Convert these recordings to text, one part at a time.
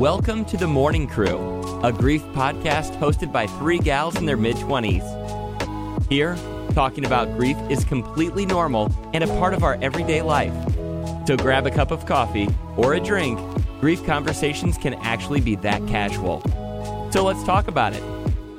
Welcome to The Morning Crew, a grief podcast hosted by three gals in their mid 20s. Here, talking about grief is completely normal and a part of our everyday life. So grab a cup of coffee or a drink. Grief conversations can actually be that casual. So let's talk about it.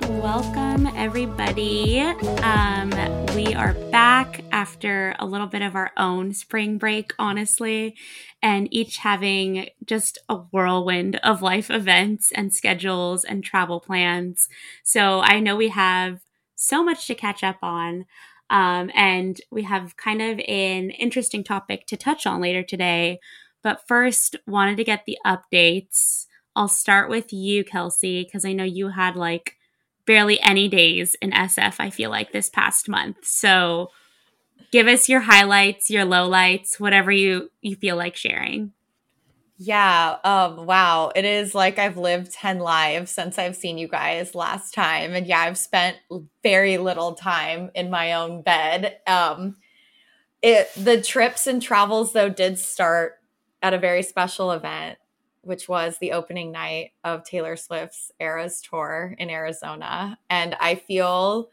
Welcome, everybody. Um, we are back after a little bit of our own spring break, honestly, and each having just a whirlwind of life events and schedules and travel plans. So I know we have so much to catch up on. Um, and we have kind of an interesting topic to touch on later today. But first, wanted to get the updates. I'll start with you, Kelsey, because I know you had like barely any days in SF, I feel like, this past month. So give us your highlights, your lowlights, whatever you, you feel like sharing. Yeah. Um, wow. It is like I've lived 10 lives since I've seen you guys last time. And yeah, I've spent very little time in my own bed. Um, it the trips and travels though did start at a very special event which was the opening night of Taylor Swift's Eras tour in Arizona. And I feel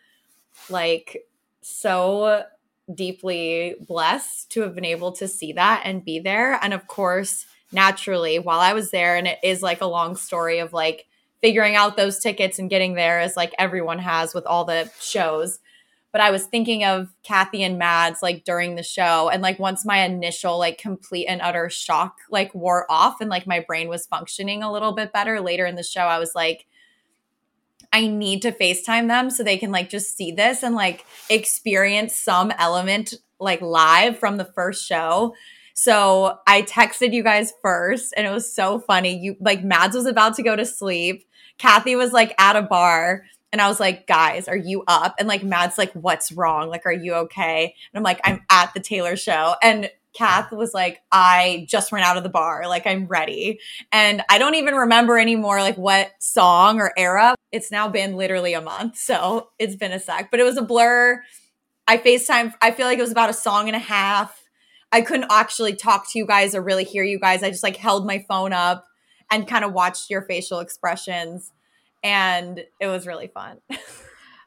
like so deeply blessed to have been able to see that and be there. And of course, naturally, while I was there, and it is like a long story of like figuring out those tickets and getting there, as like everyone has with all the shows but I was thinking of Kathy and Mads like during the show. And like once my initial like complete and utter shock like wore off and like my brain was functioning a little bit better later in the show, I was like, I need to FaceTime them so they can like just see this and like experience some element like live from the first show. So I texted you guys first and it was so funny. You like Mads was about to go to sleep. Kathy was like at a bar and I was like, guys, are you up? And like Mads's like, what's wrong? Like, are you okay? And I'm like, I'm at the Taylor show. And Kath was like, I just ran out of the bar. Like, I'm ready. And I don't even remember anymore, like, what song or era. It's now been literally a month. So it's been a sec, but it was a blur. I FaceTime, I feel like it was about a song and a half. I couldn't actually talk to you guys or really hear you guys. I just like held my phone up and kind of watched your facial expressions and it was really fun.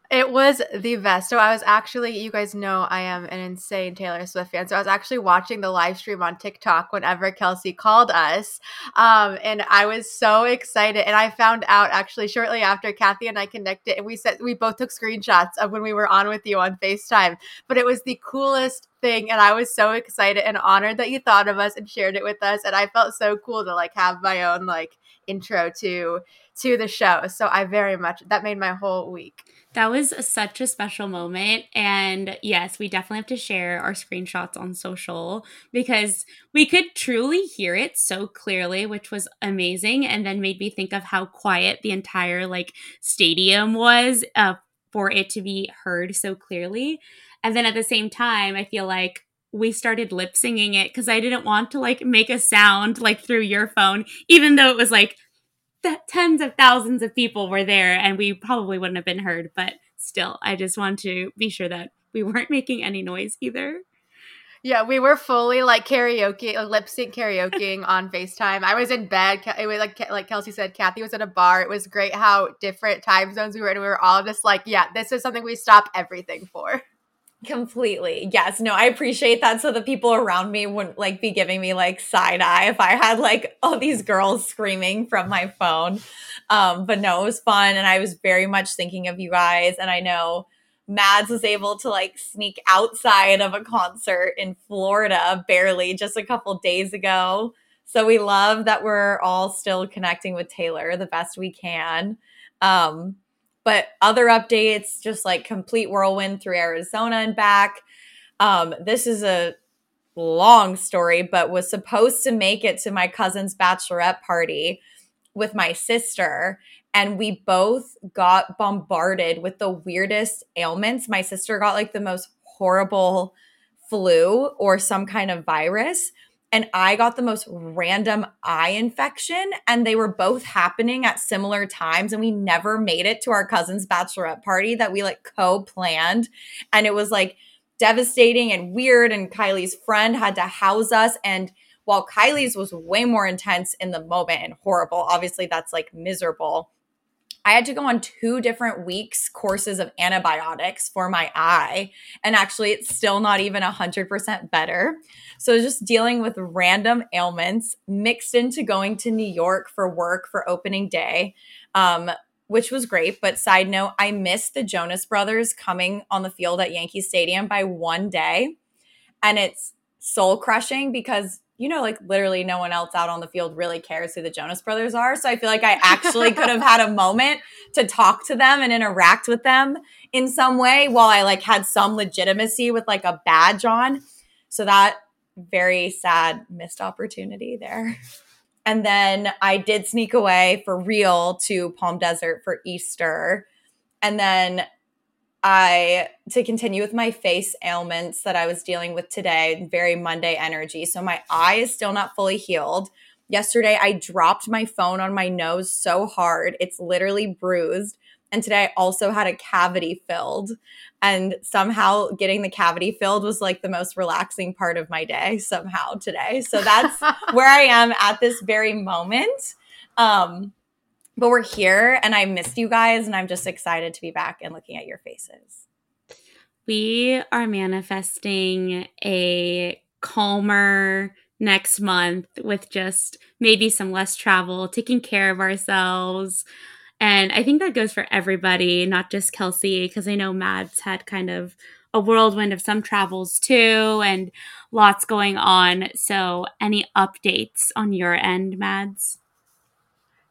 It was the best. So I was actually, you guys know I am an insane Taylor Swift fan. So I was actually watching the live stream on TikTok whenever Kelsey called us. Um, and I was so excited. And I found out actually shortly after Kathy and I connected and we said we both took screenshots of when we were on with you on FaceTime. But it was the coolest thing. And I was so excited and honored that you thought of us and shared it with us. And I felt so cool to like have my own like intro to to the show. So I very much that made my whole week. That was such a special moment. And yes, we definitely have to share our screenshots on social because we could truly hear it so clearly, which was amazing. And then made me think of how quiet the entire like stadium was uh, for it to be heard so clearly. And then at the same time, I feel like we started lip singing it because I didn't want to like make a sound like through your phone, even though it was like th- tens of thousands of people were there and we probably wouldn't have been heard. But still, I just want to be sure that we weren't making any noise either. Yeah, we were fully like karaoke, like, lip sync karaokeing on FaceTime. I was in bed. It was like like Kelsey said, Kathy was at a bar. It was great how different time zones we were in. We were all just like, yeah, this is something we stop everything for. Completely. Yes. No, I appreciate that. So the people around me wouldn't like be giving me like side eye if I had like all these girls screaming from my phone. Um, but no, it was fun. And I was very much thinking of you guys. And I know Mads was able to like sneak outside of a concert in Florida barely just a couple days ago. So we love that we're all still connecting with Taylor the best we can. Um, but other updates, just like complete whirlwind through Arizona and back. Um, this is a long story, but was supposed to make it to my cousin's bachelorette party with my sister. And we both got bombarded with the weirdest ailments. My sister got like the most horrible flu or some kind of virus and I got the most random eye infection, and they were both happening at similar times. And we never made it to our cousin's bachelorette party that we like co planned. And it was like devastating and weird. And Kylie's friend had to house us. And while Kylie's was way more intense in the moment and horrible. Obviously, that's like miserable. I had to go on two different weeks courses of antibiotics for my eye. And actually, it's still not even 100% better. So, just dealing with random ailments mixed into going to New York for work for opening day, um, which was great. But, side note, I missed the Jonas Brothers coming on the field at Yankee Stadium by one day. And it's soul crushing because you know, like literally no one else out on the field really cares who the Jonas Brothers are. So I feel like I actually could have had a moment to talk to them and interact with them in some way while I like had some legitimacy with like a badge on. So that very sad missed opportunity there. And then I did sneak away for real to Palm Desert for Easter. And then I to continue with my face ailments that I was dealing with today, very Monday energy. So my eye is still not fully healed. Yesterday I dropped my phone on my nose so hard, it's literally bruised. And today I also had a cavity filled. And somehow getting the cavity filled was like the most relaxing part of my day somehow today. So that's where I am at this very moment. Um but we're here and I missed you guys and I'm just excited to be back and looking at your faces. We are manifesting a calmer next month with just maybe some less travel, taking care of ourselves. And I think that goes for everybody, not just Kelsey, because I know Mads had kind of a whirlwind of some travels too and lots going on. So, any updates on your end, Mads?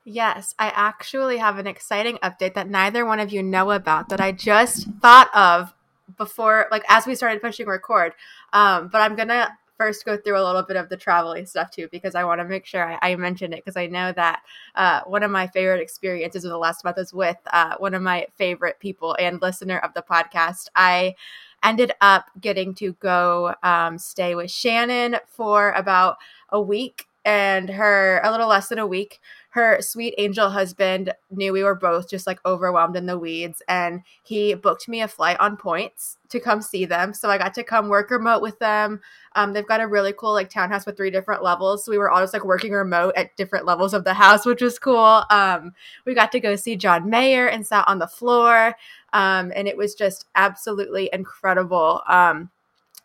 Yes, I actually have an exciting update that neither one of you know about that I just thought of before, like as we started pushing record. Um, but I'm gonna first go through a little bit of the traveling stuff too because I want to make sure I, I mention it because I know that uh, one of my favorite experiences of the last month is with uh, one of my favorite people and listener of the podcast. I ended up getting to go um, stay with Shannon for about a week and her a little less than a week her sweet angel husband knew we were both just like overwhelmed in the weeds and he booked me a flight on points to come see them. So i got to come work remote with them. Um, they've got a really cool like townhouse with three different levels. So we were all just like working remote at different levels of the house which was cool. Um, we got to go see john mayer and sat on the floor. Um, and it was just absolutely incredible. Um,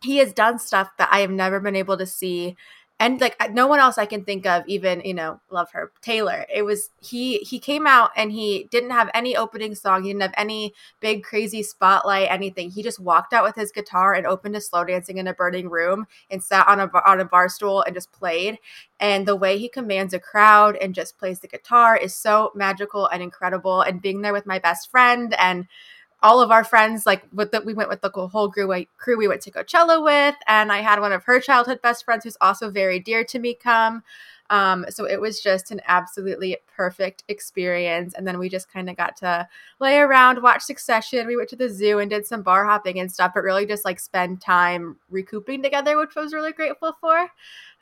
he has done stuff that i have never been able to see and like no one else I can think of even you know love her. Taylor it was he he came out and he didn't have any opening song. He didn't have any big crazy spotlight anything. He just walked out with his guitar and opened a slow dancing in a burning room and sat on a on a bar stool and just played. And the way he commands a crowd and just plays the guitar is so magical and incredible. And being there with my best friend and all of our friends, like with the, we went with the whole crew, crew we went to Coachella with, and I had one of her childhood best friends who's also very dear to me come. Um, so it was just an absolutely perfect experience. And then we just kind of got to lay around, watch Succession. We went to the zoo and did some bar hopping and stuff, but really just like spend time recouping together, which I was really grateful for.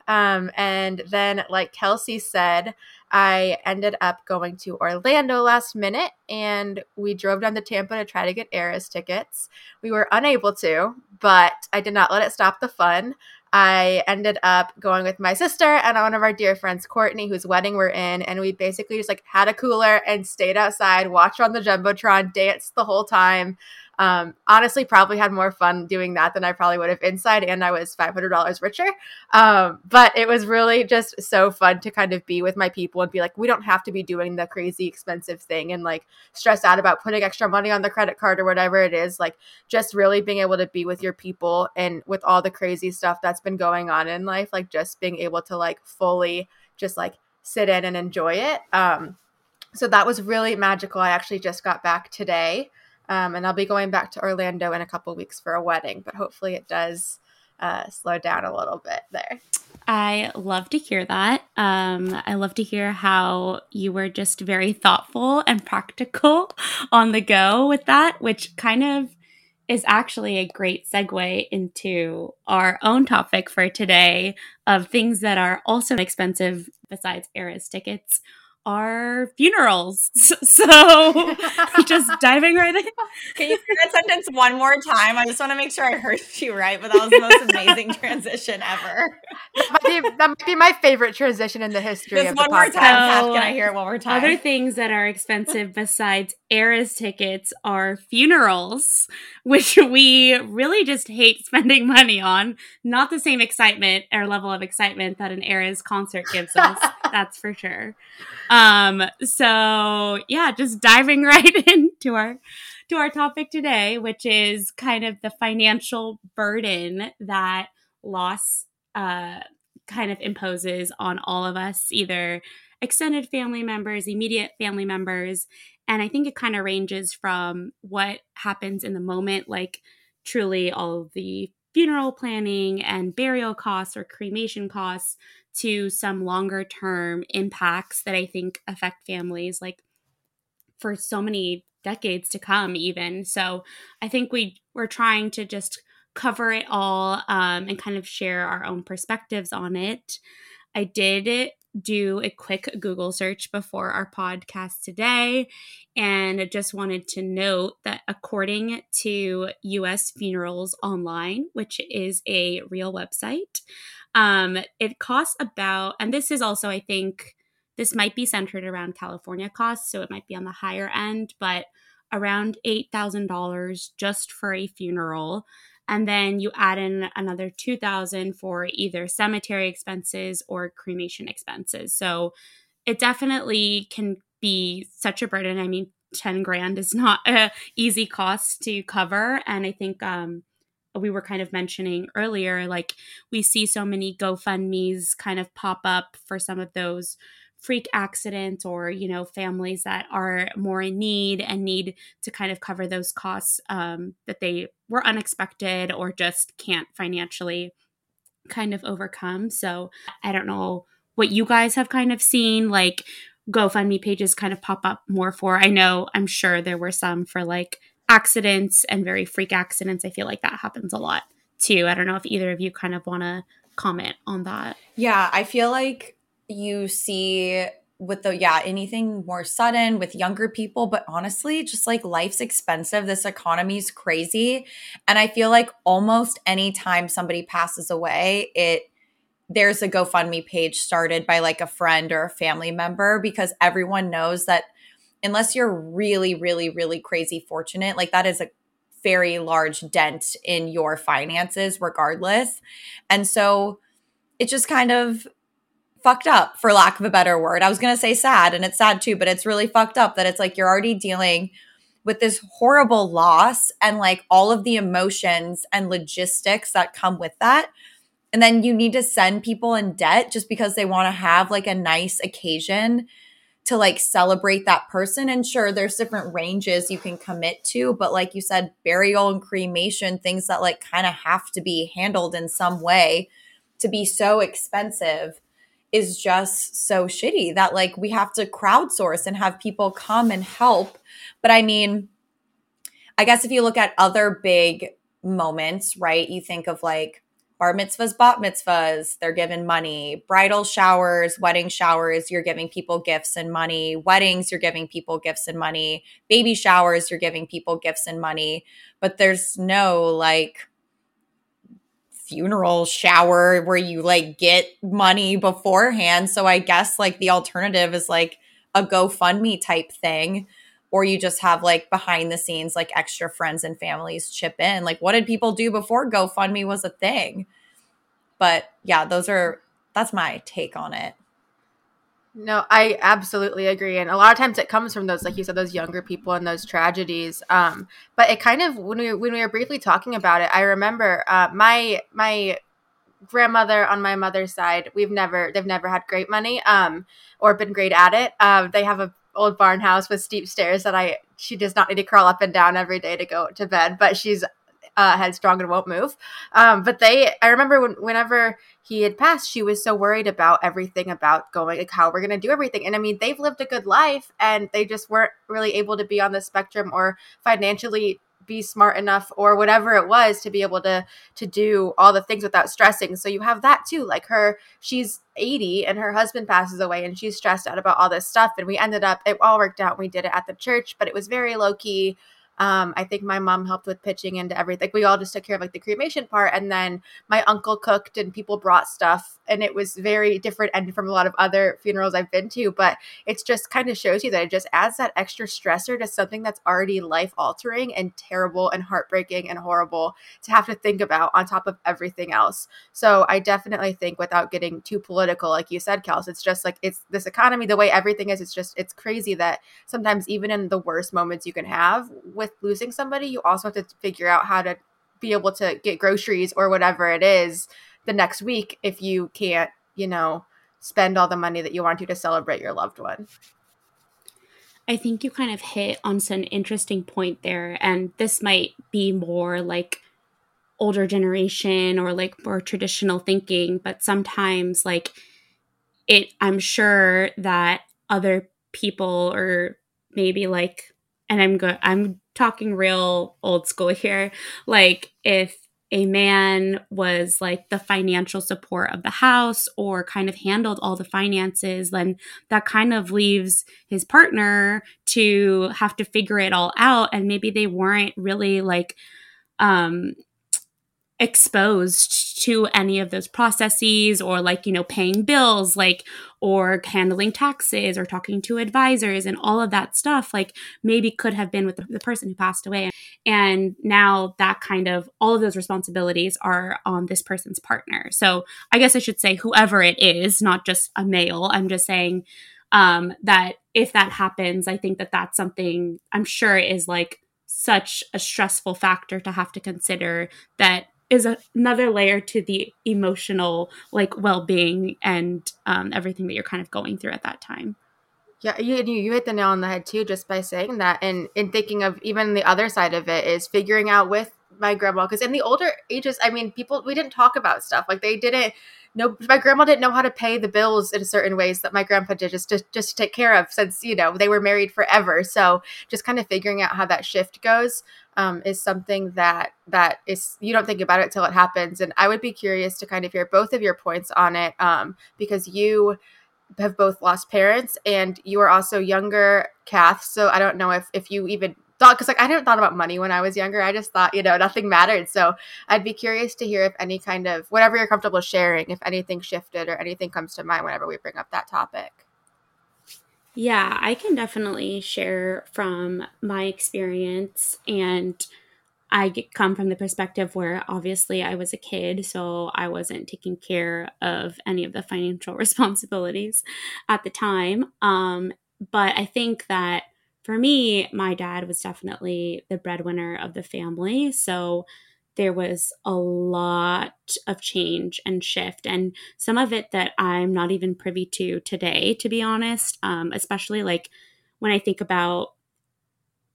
Um, and then, like Kelsey said, I ended up going to Orlando last minute and we drove down to Tampa to try to get Eras tickets. We were unable to, but I did not let it stop the fun. I ended up going with my sister and one of our dear friends, Courtney, whose wedding we're in, and we basically just like had a cooler and stayed outside, watched on the jumbotron, danced the whole time. Um, honestly, probably had more fun doing that than I probably would have inside, and I was five hundred dollars richer. Um, but it was really just so fun to kind of be with my people and be like, we don't have to be doing the crazy expensive thing and like stress out about putting extra money on the credit card or whatever it is. Like just really being able to be with your people and with all the crazy stuff that's been going on in life, like just being able to like fully just like sit in and enjoy it. Um, so that was really magical. I actually just got back today. Um, and I'll be going back to Orlando in a couple weeks for a wedding, but hopefully it does uh, slow down a little bit there. I love to hear that. Um, I love to hear how you were just very thoughtful and practical on the go with that, which kind of is actually a great segue into our own topic for today of things that are also expensive besides Eras tickets are funerals. So just diving right in. Can you say that sentence one more time? I just want to make sure I heard you right, but that was the most amazing transition ever. That might, be, that might be my favorite transition in the history Just of the one more podcast. time. So, Can I hear it one more oh, time? Other things that are expensive besides Eras tickets are funerals, which we really just hate spending money on. Not the same excitement or level of excitement that an Eras concert gives us, that's for sure. Um, so yeah, just diving right into our to our topic today, which is kind of the financial burden that loss uh kind of imposes on all of us, either extended family members, immediate family members. And I think it kind of ranges from what happens in the moment, like truly all of the funeral planning and burial costs or cremation costs, to some longer term impacts that I think affect families like for so many decades to come, even. So I think we we're trying to just cover it all um, and kind of share our own perspectives on it. I did do a quick Google search before our podcast today. And just wanted to note that according to US Funerals Online, which is a real website, um, it costs about, and this is also, I think, this might be centered around California costs, so it might be on the higher end, but around $8,000 just for a funeral and then you add in another 2000 for either cemetery expenses or cremation expenses. So it definitely can be such a burden. I mean 10 grand is not a easy cost to cover. And i think um we were kind of mentioning earlier like we see so many gofundme's kind of pop up for some of those freak accidents or you know families that are more in need and need to kind of cover those costs um, that they were unexpected or just can't financially kind of overcome. So i don't know what you guys have kind of seen like gofundme pages kind of pop up more for. I know i'm sure there were some for like accidents and very freak accidents. I feel like that happens a lot too. I don't know if either of you kind of want to comment on that. Yeah, I feel like you see with the yeah anything more sudden with younger people but honestly just like life's expensive. This economy's crazy. And i feel like almost anytime somebody passes away it there's a gofundme page started by like a friend or a family member because everyone knows that unless you're really really really crazy fortunate like that is a very large dent in your finances regardless. And so it just kind of fucked up for lack of a better word. I was going to say sad and it's sad too, but it's really fucked up that it's like you're already dealing with this horrible loss and like all of the emotions and logistics that come with that. And then you need to send people in debt just because they want to have like a nice occasion to like celebrate that person. And sure, there's different ranges you can commit to, but like you said, burial and cremation, things that like kind of have to be handled in some way to be so expensive is just so shitty that like we have to crowdsource and have people come and help. But I mean, I guess if you look at other big moments, right? You think of like bar mitzvahs, bat mitzvahs, they're given money, bridal showers, wedding showers, you're giving people gifts and money, weddings, you're giving people gifts and money, baby showers, you're giving people gifts and money. But there's no like, funeral shower where you like get money beforehand. So I guess like the alternative is like a GoFundMe type thing. Or you just have like behind the scenes, like extra friends and families chip in. Like, what did people do before GoFundMe was a thing? But yeah, those are that's my take on it. No, I absolutely agree. And a lot of times it comes from those, like you said, those younger people and those tragedies. Um, but it kind of when we when we were briefly talking about it, I remember uh, my my grandmother on my mother's side, we've never they've never had great money, um, or been great at it. Um, they have a old barn house with steep stairs that I she does not need to crawl up and down every day to go to bed, but she's uh, headstrong and won't move. Um, but they, I remember when, whenever he had passed, she was so worried about everything about going, like how we're going to do everything. And I mean, they've lived a good life and they just weren't really able to be on the spectrum or financially be smart enough or whatever it was to be able to to do all the things without stressing so you have that too like her she's 80 and her husband passes away and she's stressed out about all this stuff and we ended up it all worked out we did it at the church but it was very low key um, I think my mom helped with pitching into everything. We all just took care of like the cremation part, and then my uncle cooked and people brought stuff, and it was very different and from a lot of other funerals I've been to. But it's just kind of shows you that it just adds that extra stressor to something that's already life altering and terrible and heartbreaking and horrible to have to think about on top of everything else. So I definitely think, without getting too political, like you said, Kels, it's just like it's this economy, the way everything is. It's just it's crazy that sometimes even in the worst moments you can have with with losing somebody, you also have to figure out how to be able to get groceries or whatever it is the next week if you can't, you know, spend all the money that you want to to celebrate your loved one. I think you kind of hit on some interesting point there, and this might be more like older generation or like more traditional thinking, but sometimes like it I'm sure that other people or maybe like and I'm good I'm talking real old school here. Like if a man was like the financial support of the house or kind of handled all the finances, then that kind of leaves his partner to have to figure it all out. And maybe they weren't really like um exposed to any of those processes or like you know paying bills like or handling taxes or talking to advisors and all of that stuff like maybe could have been with the, the, person who passed away. And now that kind of all of those responsibilities are on this person's partner. So i guess i should say whoever it is not just a male. I'm just saying um, that if that happens i think that that's something i'm sure is like such a stressful factor to have to consider that is another layer to the emotional like well-being and um, everything that you're kind of going through at that time. Yeah you, you hit the nail on the head too just by saying that and in thinking of even the other side of it is figuring out with my grandma because in the older ages i mean people we didn't talk about stuff like they didn't no my grandma didn't know how to pay the bills in certain ways that my grandpa did just to just to take care of since you know they were married forever. So just kind of figuring out how that shift goes um, is something that that is you don't think about it till it happens and i would be curious to kind of hear both of your points on it um, because you have both lost parents and you are also younger kath so i don't know if if you even thought because like I didn't thought about money when I was younger. I just thought you know nothing mattered. So I'd be curious to hear if any kind of whatever you're comfortable sharing, if anything shifted or anything comes to mind whenever we bring up that topic. Yeah, I can definitely share from my experience and. I come from the perspective where obviously I was a kid, so I wasn't taking care of any of the financial responsibilities at the time. Um, but I think that for me, my dad was definitely the breadwinner of the family. So there was a lot of change and shift, and some of it that I'm not even privy to today, to be honest, um, especially like when I think about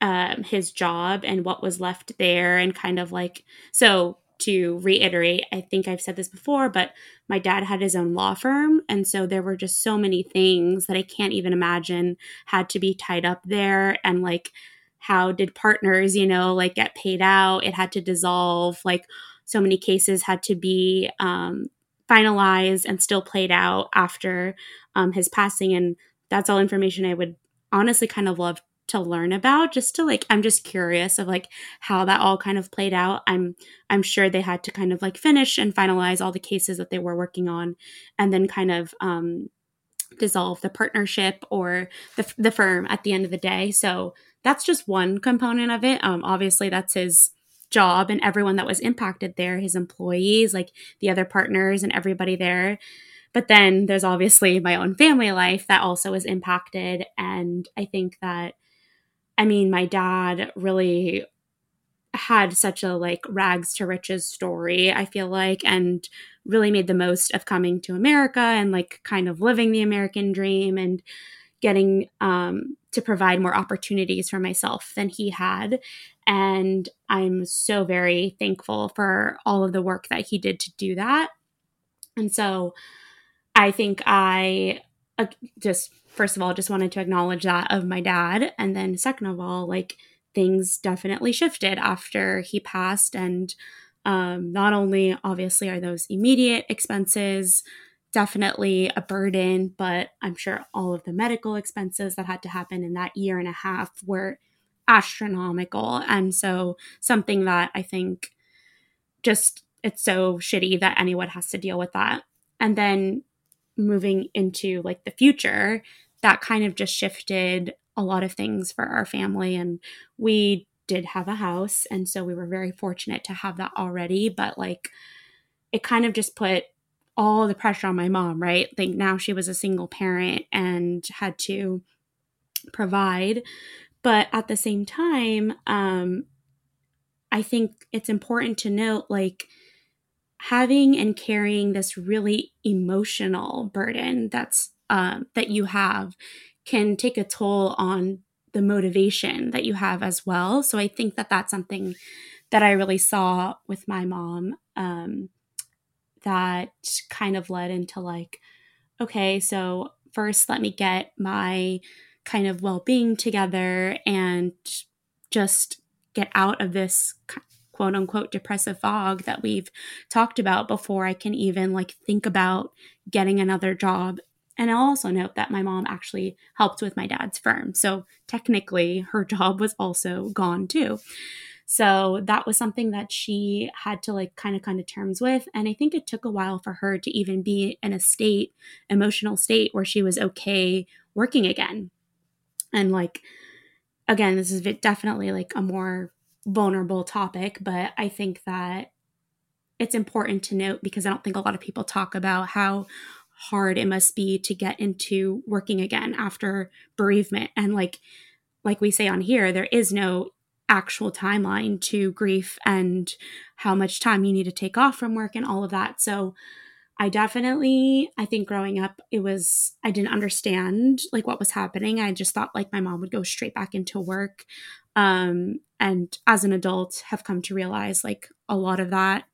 um, his job and what was left there, and kind of like, so to reiterate, I think I've said this before, but my dad had his own law firm. And so there were just so many things that I can't even imagine had to be tied up there. And like, how did partners, you know, like get paid out? It had to dissolve. Like, so many cases had to be um, finalized and still played out after um, his passing. And that's all information I would honestly kind of love to learn about just to like i'm just curious of like how that all kind of played out i'm i'm sure they had to kind of like finish and finalize all the cases that they were working on and then kind of um dissolve the partnership or the, the firm at the end of the day. So that's just one component of it. Um obviously that's his job and everyone that was impacted there his employees like the other partners and everybody there. But then there's obviously my own family life that also is impacted. And i think that I mean, my dad really had such a like rags to riches story, I feel like, and really made the most of coming to America and like kind of living the American dream and getting um, to provide more opportunities for myself than he had. And I'm so very thankful for all of the work that he did to do that. And so I think I uh, just first of all, just wanted to acknowledge that of my dad. And then second of all, like things definitely shifted after he passed. And um, not only, obviously, are those immediate expenses definitely a burden, but I'm sure all of the medical expenses that had to happen in that year and a half were astronomical. And so, something that I think just it's so shitty that anyone has to deal with that. And then moving into like the future, that kind of just shifted a lot of things for our family. And we did have a house. And so we were very fortunate to have that already. But like, it kind of just put all the pressure on my mom, right? Like now she was a single parent and had to provide. But at the same time, um, I think it's important to note like having and carrying this really emotional burden that's um, that you have can take a toll on the motivation that you have as well. So I think that that's something that I really saw with my mom um, that kind of led into like, okay, so first let me get my kind of well being together and just get out of this quote unquote depressive fog that we've talked about before I can even like think about getting another job. And I'll also note that my mom actually helped with my dad's firm. So technically, her job was also gone too. So that was something that she had to like kind of come to terms with. And I think it took a while for her to even be in a state, emotional state where she was okay working again. And like, again, this is definitely like a more vulnerable topic, but I think that it's important to note because I don't think a lot of people talk about how hard it must be to get into working again after bereavement and like like we say on here there is no actual timeline to grief and how much time you need to take off from work and all of that so I definitely, I think growing up, it was, I didn't understand like what was happening. I just thought like my mom would go straight back into work. Um, and as an adult, have come to realize like a lot of that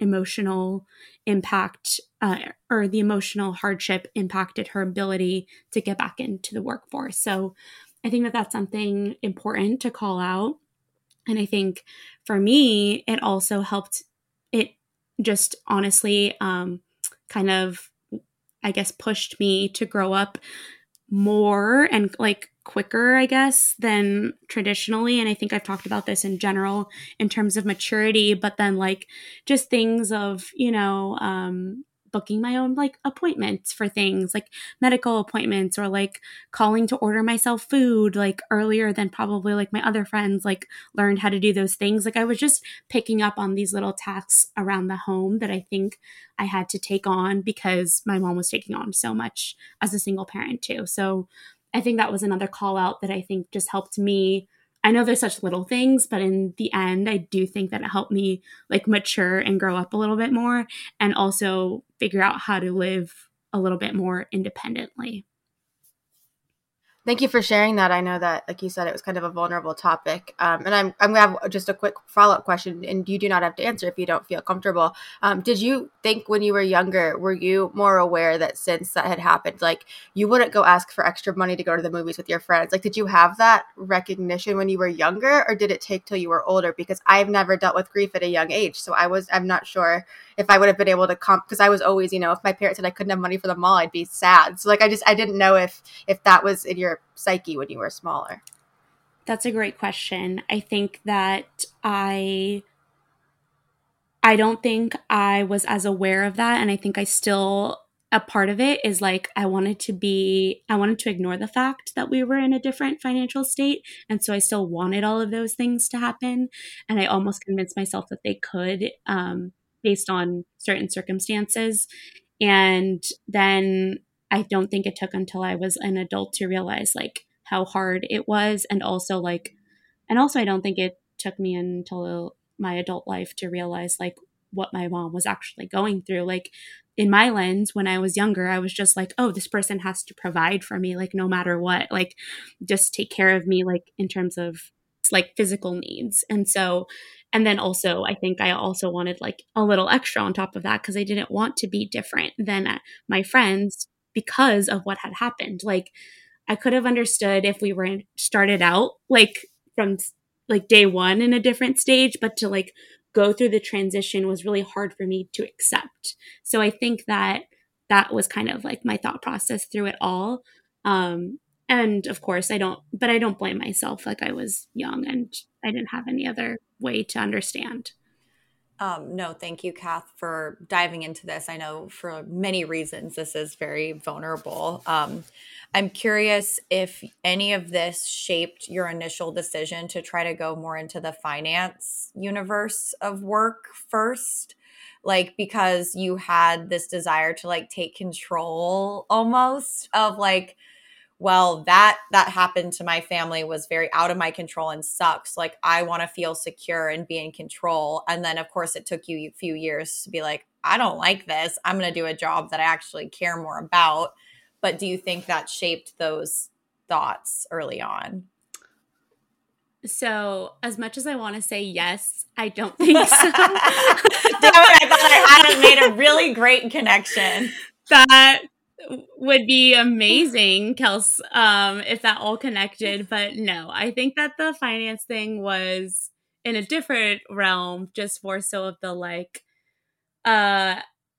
emotional impact uh, or the emotional hardship impacted her ability to get back into the workforce. So I think that that's something important to call out. And I think for me, it also helped it just honestly um, kind of, I guess, pushed me to grow up more and like quicker, I guess, than traditionally. And I think I've talked about this in general in terms of maturity, but then like just things of, you know, um, booking my own like appointments for things like medical appointments or like calling to order myself food like earlier than probably like my other friends like learned how to do those things. Like i was just picking up on these little tasks around the home that i think i had to take on because my mom was taking on so much as a single parent too. So i think that was another call out that i think just helped me I know there's such little things, but in the end, I do think that it helped me like mature and grow up a little bit more and also figure out how to live a little bit more independently. Thank you for sharing that. I know that, like you said, it was kind of a vulnerable topic. Um, and I'm, I'm going to have just a quick follow up question, and you do not have to answer if you don't feel comfortable. Um, did you think when you were younger, were you more aware that since that had happened, like you wouldn't go ask for extra money to go to the movies with your friends? Like, did you have that recognition when you were younger, or did it take till you were older? Because I've never dealt with grief at a young age. So I was, I'm not sure if I would have been able to come because I was always, you know, if my parents said I couldn't have money for the mall, I'd be sad. So like I just I didn't know if if that was in your psyche when you were smaller. That's a great question. I think that I I don't think I was as aware of that and I think I still a part of it is like I wanted to be I wanted to ignore the fact that we were in a different financial state and so I still wanted all of those things to happen and I almost convinced myself that they could um based on certain circumstances. And then I don't think it took until I was an adult to realize like how hard it was. And also, like, and also, I don't think it took me until my adult life to realize like what my mom was actually going through. Like, in my lens, when I was younger, I was just like, oh, this person has to provide for me, like, no matter what, like, just take care of me, like, in terms of like physical needs. And so and then also i think i also wanted like a little extra on top of that because i didn't want to be different than uh, my friends because of what had happened like i could have understood if we were started out like from like day one in a different stage, but to like go through the transition was really hard for me to accept. So I think that that was kind of like my thought process through it all. Um, and of course, I don't, but I don't blame myself. Like I was young and I didn't have any other way to understand. Um, no, thank you, Kath, for diving into this. I know for many reasons this is very vulnerable. Um, I'm curious if any of this shaped your initial decision to try to go more into the finance universe of work first like because you had this desire to like take control almost of like well that that happened to my family was very out of my control and sucks. Like i want to feel secure and be in control. And then of course it took you a few years to be like i don't like this. I'm going to do a job that i actually care more about. But do you think that shaped those thoughts early on? So, as much as I want to say yes, I don't think so. Damn it, I thought I hadn't made a really great connection. That would be amazing, Kels, um, if that all connected. But no, I think that the finance thing was in a different realm, just more so of the like, uh,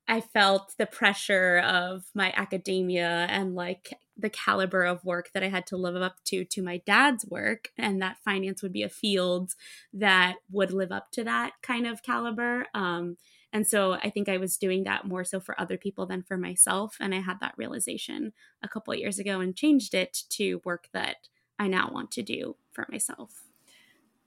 I felt the pressure of my academia and like the caliber of work that I had to live up to to my dad's work and that finance would be a field that would live up to that kind of caliber um, and so I think I was doing that more so for other people than for myself and I had that realization a couple of years ago and changed it to work that I now want to do for myself.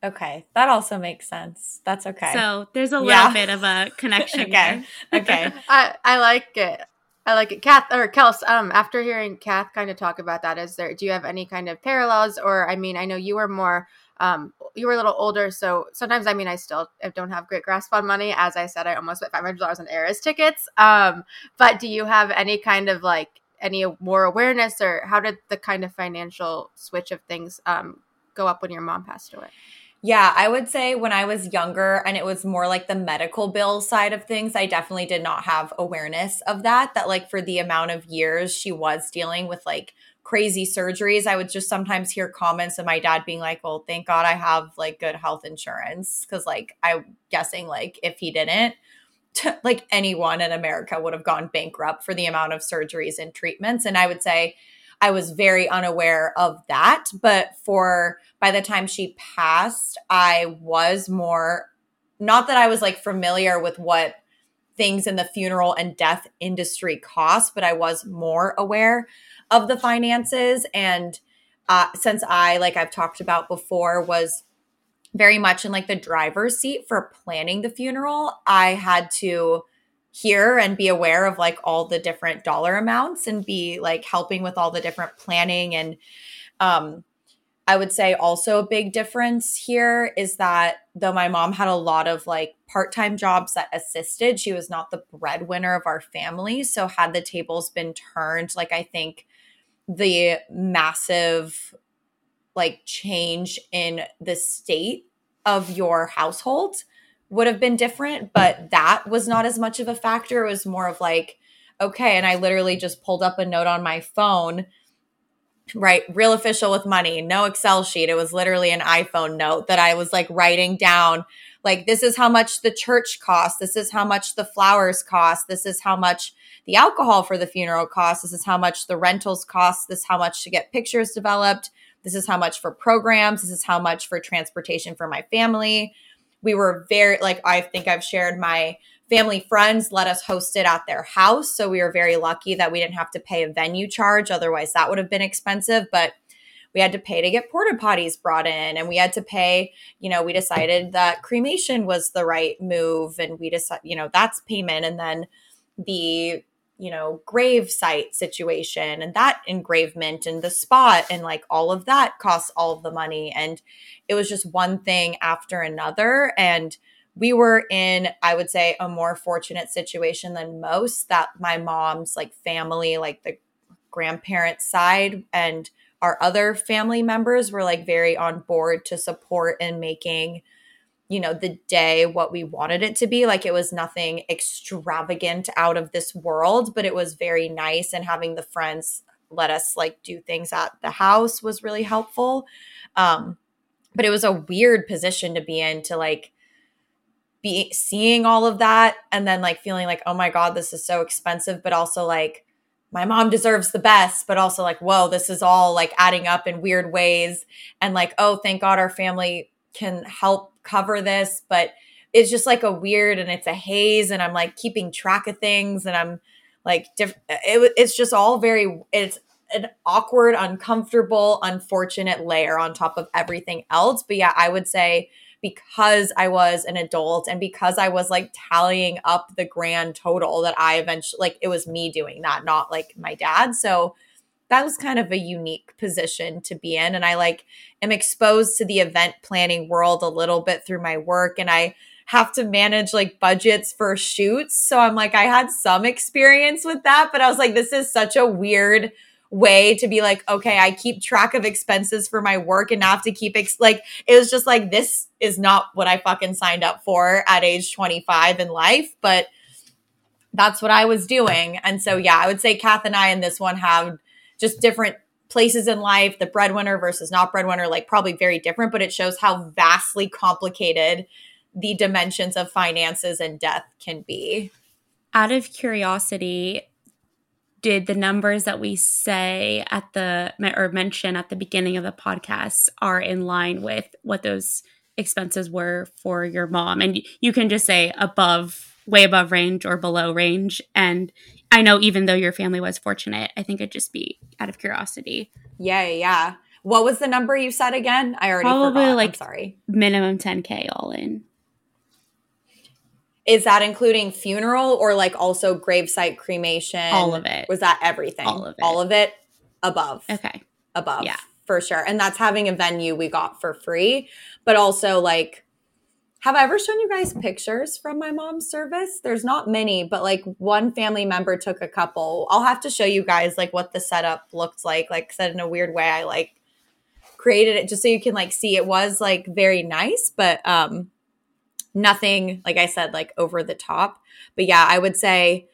Okay, that also makes sense. That's okay. So there's a little yeah. bit of a connection. okay, okay. I I like it. I like it. Kath or Kels, um, after hearing Kath kind of talk about that, is there do you have any kind of parallels or I mean, I know you were more um you were a little older, so sometimes I mean I still don't have great grasp on money. As I said, I almost spent five hundred dollars on Eras tickets. Um, but do you have any kind of like any more awareness or how did the kind of financial switch of things um go up when your mom passed away? Yeah, I would say when I was younger and it was more like the medical bill side of things, I definitely did not have awareness of that. That, like, for the amount of years she was dealing with like crazy surgeries, I would just sometimes hear comments of my dad being like, Well, thank God I have like good health insurance. Cause, like, I'm guessing, like, if he didn't, like anyone in America would have gone bankrupt for the amount of surgeries and treatments. And I would say, I was very unaware of that. But for by the time she passed, I was more, not that I was like familiar with what things in the funeral and death industry cost, but I was more aware of the finances. And uh, since I, like I've talked about before, was very much in like the driver's seat for planning the funeral, I had to hear and be aware of like all the different dollar amounts and be like helping with all the different planning and um I would say also a big difference here is that though my mom had a lot of like part-time jobs that assisted, she was not the breadwinner of our family. So had the tables been turned, like I think the massive like change in the state of your household would have been different, but that was not as much of a factor. It was more of like, okay. And I literally just pulled up a note on my phone, right? Real official with money, no Excel sheet. It was literally an iPhone note that I was like writing down, like, this is how much the church costs. This is how much the flowers cost. This is how much the alcohol for the funeral costs. This is how much the rentals cost. This is how much to get pictures developed. This is how much for programs. This is how much for transportation for my family we were very like I think I've shared my family friends let us host it at their house. So we were very lucky that we didn't have to pay a venue charge. Otherwise, that would have been expensive. But we had to pay to get porta potties brought in and we had to pay you know we decided that cremation was the right move and we decided you know that's payment and then the you know grave site situation and that engravement and the spot and like all of that costs all of the money and it was just one thing after another. And we were in, I would say, a more fortunate situation than most that my mom's like family, like the grandparents' side and our other family members were like very on board to support in making you know the day what we wanted it to be. Like it was nothing extravagant out of this world but it was very nice and having the friends let us like do things at the house was really helpful. Um but it was a weird position to be in to like be seeing all of that and then like feeling like oh my god this is so expensive but also like my mom deserves the best but also like whoa this is all like adding up in weird ways and like oh thank god our family can help cover this but it's just like a weird and it's a haze and i'm like keeping track of things and i'm like diff- it, it's just all very it's an awkward uncomfortable unfortunate layer on top of everything else but yeah i would say because I was an adult and because I was like tallying up the grand total that I eventually like it was me doing that, not like my dad. So that was kind of a unique position to be in. And I like am exposed to the event planning world a little bit through my work and I have to manage like budgets for shoots. So I'm like, I had some experience with that, but I was like, this is such a weird way to be like, okay, I keep track of expenses for my work and have to keep ex- like it was just like this is not what I fucking signed up for at age 25 in life, but that's what I was doing. And so yeah, I would say Kath and I in this one have just different places in life, the breadwinner versus not breadwinner, like probably very different, but it shows how vastly complicated the dimensions of finances and death can be. Out of curiosity, did the numbers that we say at the or mention at the beginning of the podcast are in line with what those expenses were for your mom and you can just say above way above range or below range and i know even though your family was fortunate i think it'd just be out of curiosity yeah yeah what was the number you said again i already probably forgot. like I'm sorry minimum 10k all in is that including funeral or like also gravesite cremation? All of it. Was that everything? All of it. All of it above. Okay. Above. Yeah. For sure. And that's having a venue we got for free. But also like have I ever shown you guys pictures from my mom's service? There's not many, but like one family member took a couple. I'll have to show you guys like what the setup looked like. Like said in a weird way, I like created it just so you can like see it was like very nice, but um nothing, like I said, like over the top. But yeah, I would say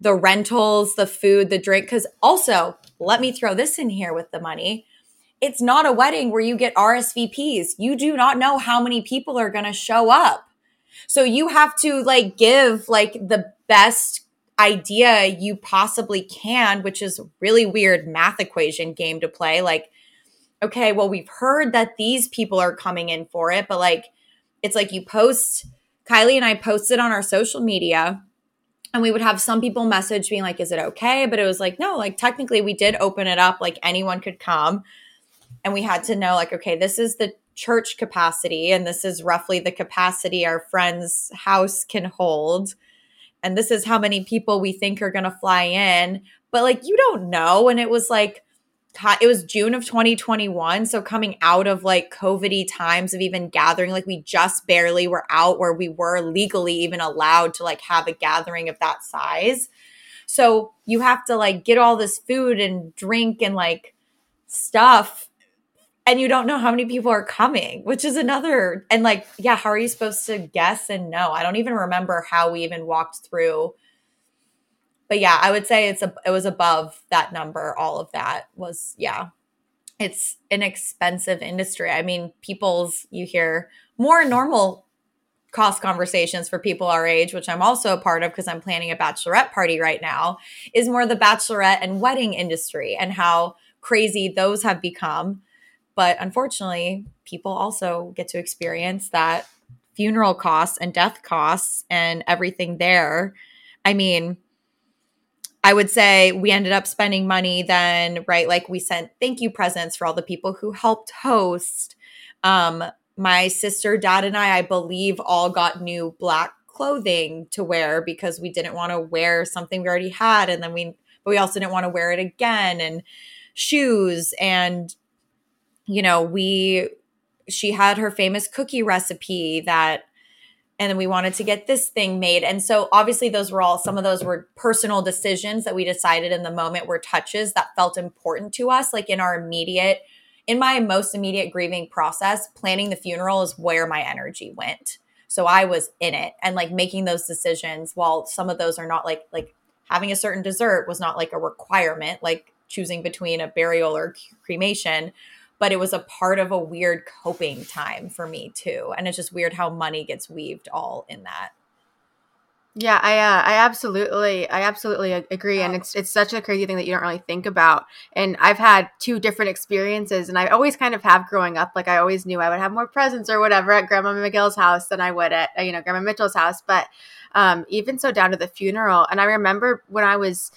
the rentals, the food, the drink. Because also, let me throw this in here with the money. It's not a wedding where you get RSVPs. You do not know how many people are going to show up. So you have to like give like the best idea you possibly can, which is really weird math equation game to play. Like, okay, well, we've heard that these people are coming in for it, but like it's like you post, Kylie and I posted on our social media and we would have some people message being like, is it okay? But it was like, no, like technically we did open it up, like anyone could come. And we had to know, like, okay, this is the church capacity, and this is roughly the capacity our friend's house can hold. And this is how many people we think are going to fly in. But like, you don't know. And it was like, it was June of 2021. So coming out of like COVIDy times of even gathering, like we just barely were out where we were legally even allowed to like have a gathering of that size. So you have to like get all this food and drink and like stuff. And you don't know how many people are coming, which is another. And like, yeah, how are you supposed to guess and know? I don't even remember how we even walked through but yeah, I would say it's a it was above that number. All of that was yeah. It's an expensive industry. I mean, people's you hear more normal cost conversations for people our age, which I'm also a part of because I'm planning a bachelorette party right now, is more the bachelorette and wedding industry and how crazy those have become. But unfortunately, people also get to experience that funeral costs and death costs and everything there. I mean, I would say we ended up spending money then, right? Like we sent thank you presents for all the people who helped host. Um, my sister, dad, and I, I believe, all got new black clothing to wear because we didn't want to wear something we already had. And then we, but we also didn't want to wear it again. And shoes. And, you know, we, she had her famous cookie recipe that and then we wanted to get this thing made. And so obviously those were all some of those were personal decisions that we decided in the moment were touches that felt important to us like in our immediate in my most immediate grieving process, planning the funeral is where my energy went. So I was in it and like making those decisions while some of those are not like like having a certain dessert was not like a requirement like choosing between a burial or cremation but it was a part of a weird coping time for me too. And it's just weird how money gets weaved all in that. Yeah, I uh, I absolutely I absolutely agree, and it's it's such a crazy thing that you don't really think about. And I've had two different experiences, and I always kind of have growing up. Like I always knew I would have more presents or whatever at Grandma McGill's house than I would at you know Grandma Mitchell's house. But um, even so, down to the funeral, and I remember when I was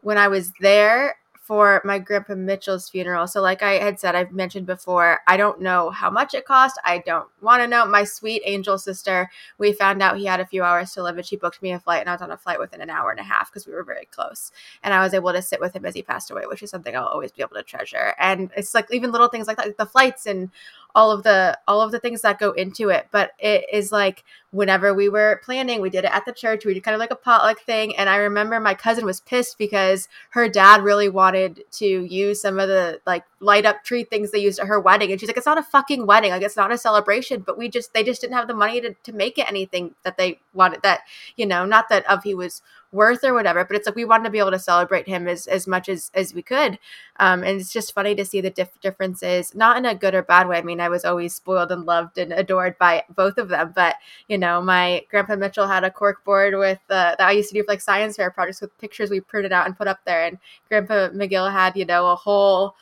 when I was there, for my grandpa Mitchell's funeral. So, like I had said, I've mentioned before, I don't know how much it cost. I don't want to know. My sweet angel sister, we found out he had a few hours to live, and she booked me a flight, and I was on a flight within an hour and a half because we were very close. And I was able to sit with him as he passed away, which is something I'll always be able to treasure. And it's like even little things like that, like the flights and all of the all of the things that go into it but it is like whenever we were planning we did it at the church we did kind of like a potluck thing and i remember my cousin was pissed because her dad really wanted to use some of the like light up tree things they used at her wedding and she's like it's not a fucking wedding like it's not a celebration but we just they just didn't have the money to, to make it anything that they wanted that you know not that of he was worth or whatever but it's like we wanted to be able to celebrate him as as much as as we could. Um and it's just funny to see the diff- differences not in a good or bad way. I mean i was always spoiled and loved and adored by both of them but you know my grandpa mitchell had a cork board with uh, that i used to do for like science fair projects with pictures we printed out and put up there. And grandpa mcgill had you know a whole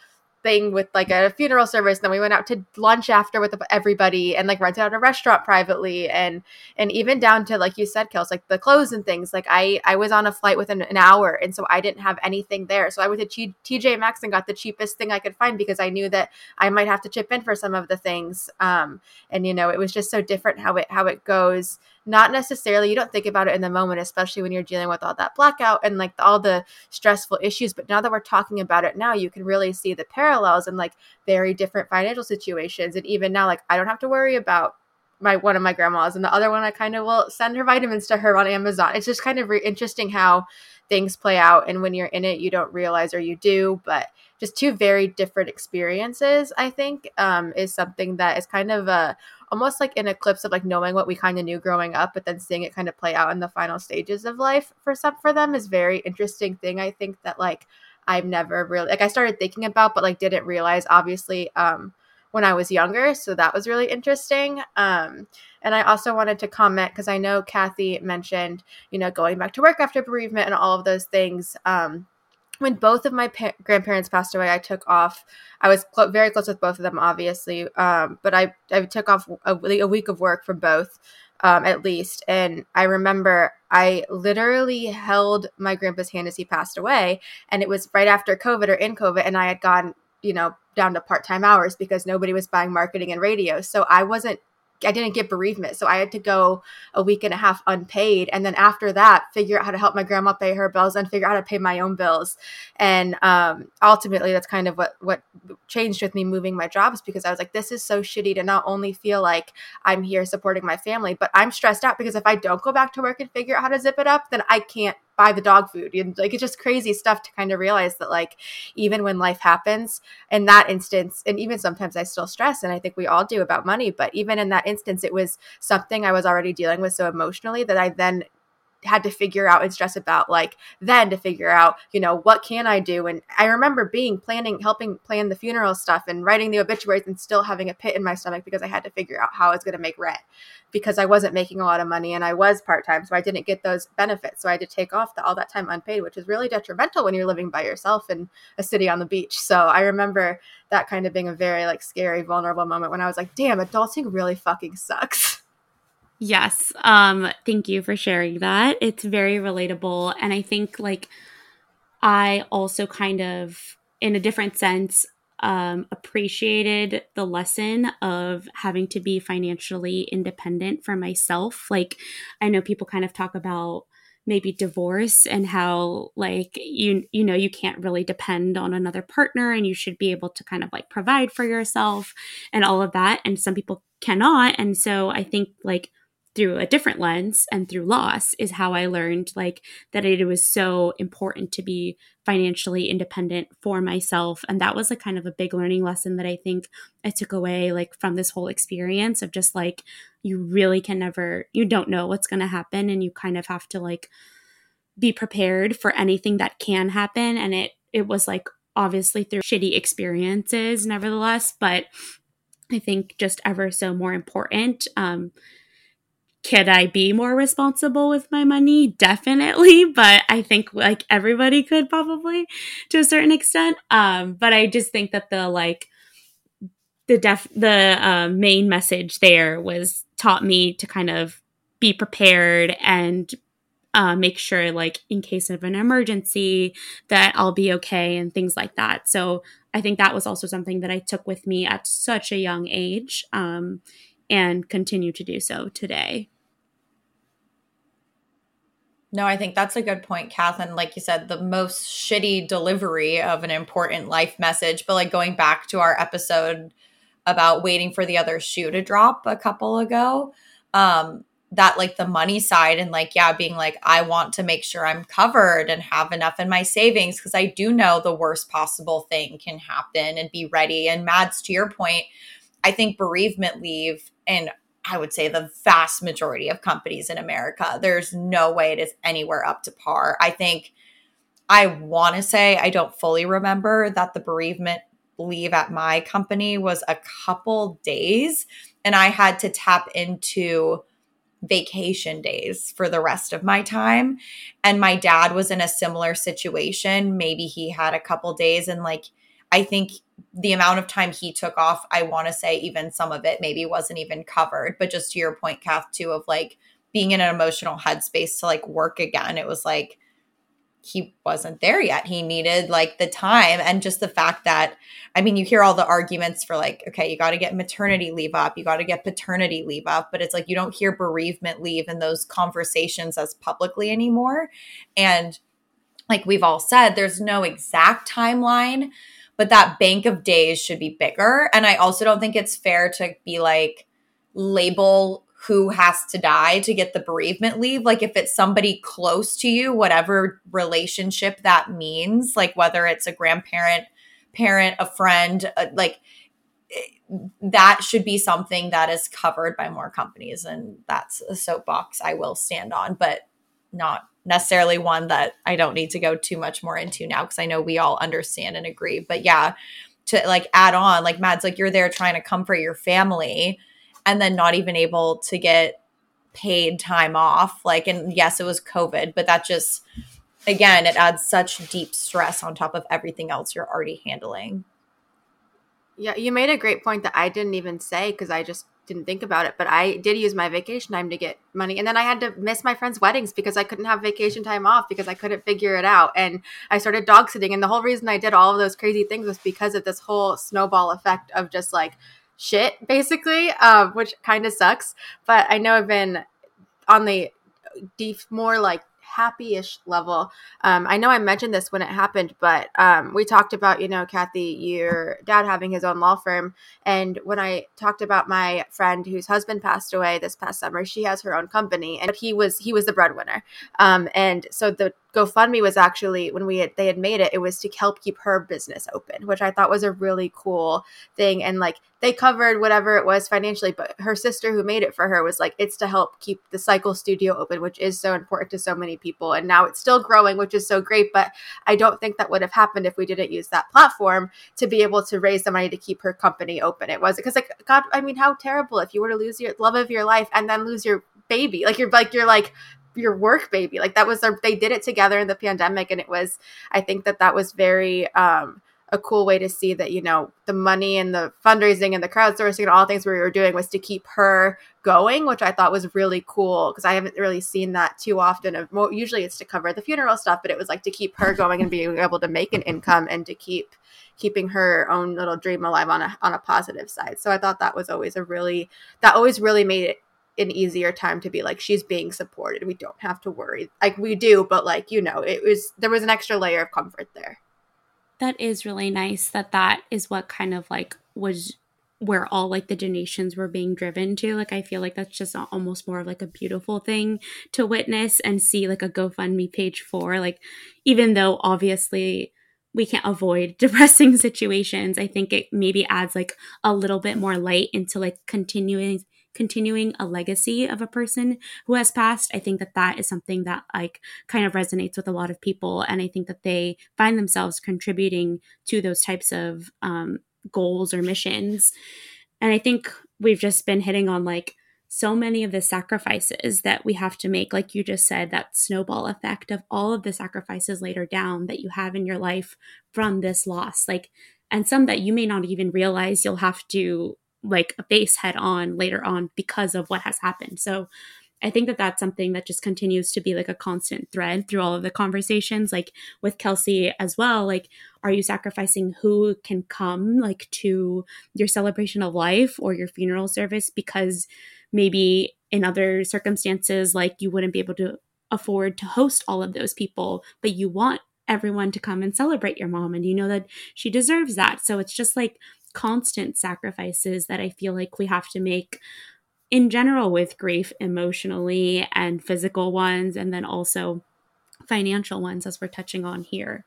thing with like a funeral service. Then we went out to lunch after with everybody and like rented out a restaurant privately and and even down to like you said, Kels, like the clothes and things. Like I I was on a flight within an hour and so I didn't have anything there. So I went to TJ Maxx and got the cheapest thing I could find because I knew that I might have to chip in for some of the things. Um and you know, it was just so different how it how it goes not necessarily you don't think about it in the moment especially when you're dealing with all that blackout and like all the stressful issues but now that we're talking about it now you can really see the parallels and like very different financial situations. And even now like i don't have to worry about my one of my grandmas and the other one i kind of will send her vitamins to her on amazon. It's just kind of re- interesting how things play out. And when you're in it you don't realize or you do but just two very different experiences i think um, is something that is kind of a almost like an eclipse of like knowing what we kind of knew growing up, but then seeing it kind of play out in the final stages of life for some for them is very interesting thing. I think that like I've never really like I started thinking about, but like didn't realize obviously um when I was younger. So that was really interesting. Um, and I also wanted to comment because I know Kathy mentioned, you know, going back to work after bereavement and all of those things. Um, when both of my pa- grandparents passed away, I took off. I was cl- very close with both of them, obviously, um, but I, I took off a, a week of work from both, um, at least. And I remember I literally held my grandpa's hand as he passed away, and it was right after COVID or in COVID, and I had gone, you know, down to part time hours because nobody was buying marketing and radio. So I wasn't I didn't get bereavement. So I had to go a week and a half unpaid. And then after that, figure out how to help my grandma pay her bills and figure out how to pay my own bills. And um, ultimately, that's kind of what, what changed with me moving my jobs because I was like, this is so shitty to not only feel like I'm here supporting my family, but I'm stressed out because if I don't go back to work and figure out how to zip it up, then I can't buy the dog food. And like it's just crazy stuff to kind of realize that like even when life happens in that instance and even sometimes i still stress and i think we all do about money but even in that instance it was something i was already dealing with so emotionally that i then had to figure out and stress about like then to figure out you know what can i do? And i remember being planning helping plan the funeral stuff and writing the obituaries and still having a pit in my stomach because i had to figure out how i was going to make rent because i wasn't making a lot of money and i was part-time so i didn't get those benefits so i had to take off the, all that time unpaid which is really detrimental when you're living by yourself in a city on the beach so i remember that kind of being a very like scary vulnerable moment when i was like damn adulting really fucking sucks Yes. Um thank you for sharing that. It's very relatable and I think like I also kind of in a different sense um appreciated the lesson of having to be financially independent for myself. Like I know people kind of talk about maybe divorce and how like you you know you can't really depend on another partner and you should be able to kind of like provide for yourself and all of that and some people cannot and so i think like through a different lens and through loss is how I learned like that it was so important to be financially independent for myself and that was like kind of a big learning lesson that I think I took away like from this whole experience of just like you really can never you don't know what's going to happen and you kind of have to like be prepared for anything that can happen and it it was like obviously through shitty experiences, nevertheless, but I think just ever so more important. Um, could I be more responsible with my money? Definitely, but I think like everybody could probably to a certain extent. Um, but I just think that the like the def the uh, main message there was taught me to kind of be prepared and uh, make sure like in case of an emergency that I'll be okay and things like that. So I think that was also something that I took with me at such a young age um, and continue to do so today. No, I think that's a good point, Kath. And like you said, the most shitty delivery of an important life message. But like going back to our episode about waiting for the other shoe to drop a couple ago, um, that like the money side and like, yeah, being like, I want to make sure I'm covered and have enough in my savings because I do know the worst possible thing can happen and be ready. And Mads, to your point, I think bereavement leave and I would say the vast majority of companies in America. There's no way it is anywhere up to par. I think I want to say I don't fully remember that the bereavement leave at my company was a couple days and I had to tap into vacation days for the rest of my time and my dad was in a similar situation maybe he had a couple days and like I think the amount of time he took off, I want to say even some of it maybe wasn't even covered. But just to your point, Kath, too, of like being in an emotional headspace to like work again, it was like he wasn't there yet. He needed like the time and just the fact that, I mean, you hear all the arguments for like, okay, you got to get maternity leave up, you got to get paternity leave up, but it's like you don't hear bereavement leave in those conversations as publicly anymore. And like we've all said, there's no exact timeline but that bank of days should be bigger. And I also don't think it's fair to be like label who has to die to get the bereavement leave. Like if it's somebody close to you, whatever relationship that means, like whether it's a grandparent, parent, a friend, uh, like eh, that should be something that is covered by more companies. And that's a soapbox I will stand on, but not necessarily one that I don't need to go too much more into now because I know we all understand and agree. But yeah, to like add on, like Mads, like you're there trying to comfort your family and then not even able to get paid time off. Like, and yes, it was COVID, but that just, again, it adds such deep stress on top of everything else you're already handling. Yeah, you made a great point that I didn't even say because I just didn't think about it, but I did use my vacation time to get money. And then I had to miss my friends' weddings because I couldn't have vacation time off because I couldn't figure it out. And I started dog sitting. And the whole reason I did all of those crazy things was because of this whole snowball effect of just like shit, basically, uh, which kind of sucks. But I know I've been on the deep, more like happy-ish level. Um, I know I mentioned this when it happened, but um, we talked about, you know, Kathy, your dad having his own law firm. And when I talked about my friend whose husband passed away this past summer, she has her own company, and he was he was the breadwinner. Um, and so the GoFundMe was actually when we had they had made it, it was to help keep her business open, which I thought was a really cool thing. And like they covered whatever it was financially, but her sister who made it for her was like, it's to help keep the cycle studio open, which is so important to so many people. And now it's still growing, which is so great. But I don't think that would have happened if we didn't use that platform to be able to raise the money to keep her company open. It was because like God, I mean, how terrible if you were to lose your love of your life and then lose your baby. Like you're like you're like your work baby. Like that was their they did it together in the pandemic and it was i think that that was very um a cool way to see that you know the money and the fundraising and the crowdsourcing and all things we were doing was to keep her going which i thought was really cool because i haven't really seen that too often of well, usually it's to cover the funeral stuff but it was like to keep her going and being able to make an income and to keep keeping her own little dream alive on a on a positive side. So i thought that was always a really that always really made it an easier time to be like she's being supported. We don't have to worry. Like we do but like you know it was there was an extra layer of comfort there. That is really nice that that is what kind of like was where all like the donations were being driven to. Like i feel like that's just almost more of like a beautiful thing to witness and see like a gofundme page for. Like even though obviously we can't avoid depressing situations i think it maybe adds like a little bit more light into like continuing continuing a legacy of a person who has passed. I think that that is something that like kind of resonates with a lot of people. And I think that they find themselves contributing to those types of um, goals or missions. And I think we've just been hitting on like so many of the sacrifices that we have to make, like you just said, that snowball effect of all of the sacrifices later down that you have in your life from this loss. Like, and some that you may not even realize you'll have to like a face head on later on because of what has happened. So, I think that that's something that just continues to be like a constant thread through all of the conversations, like with Kelsey as well. Like, are you sacrificing who can come like to your celebration of life or your funeral service because maybe in other circumstances, like you wouldn't be able to afford to host all of those people, but you want everyone to come and celebrate your mom and you know that she deserves that. So it's just like constant sacrifices that I feel like we have to make in general with grief, emotionally and physical ones, and then also financial ones, as we're touching on here.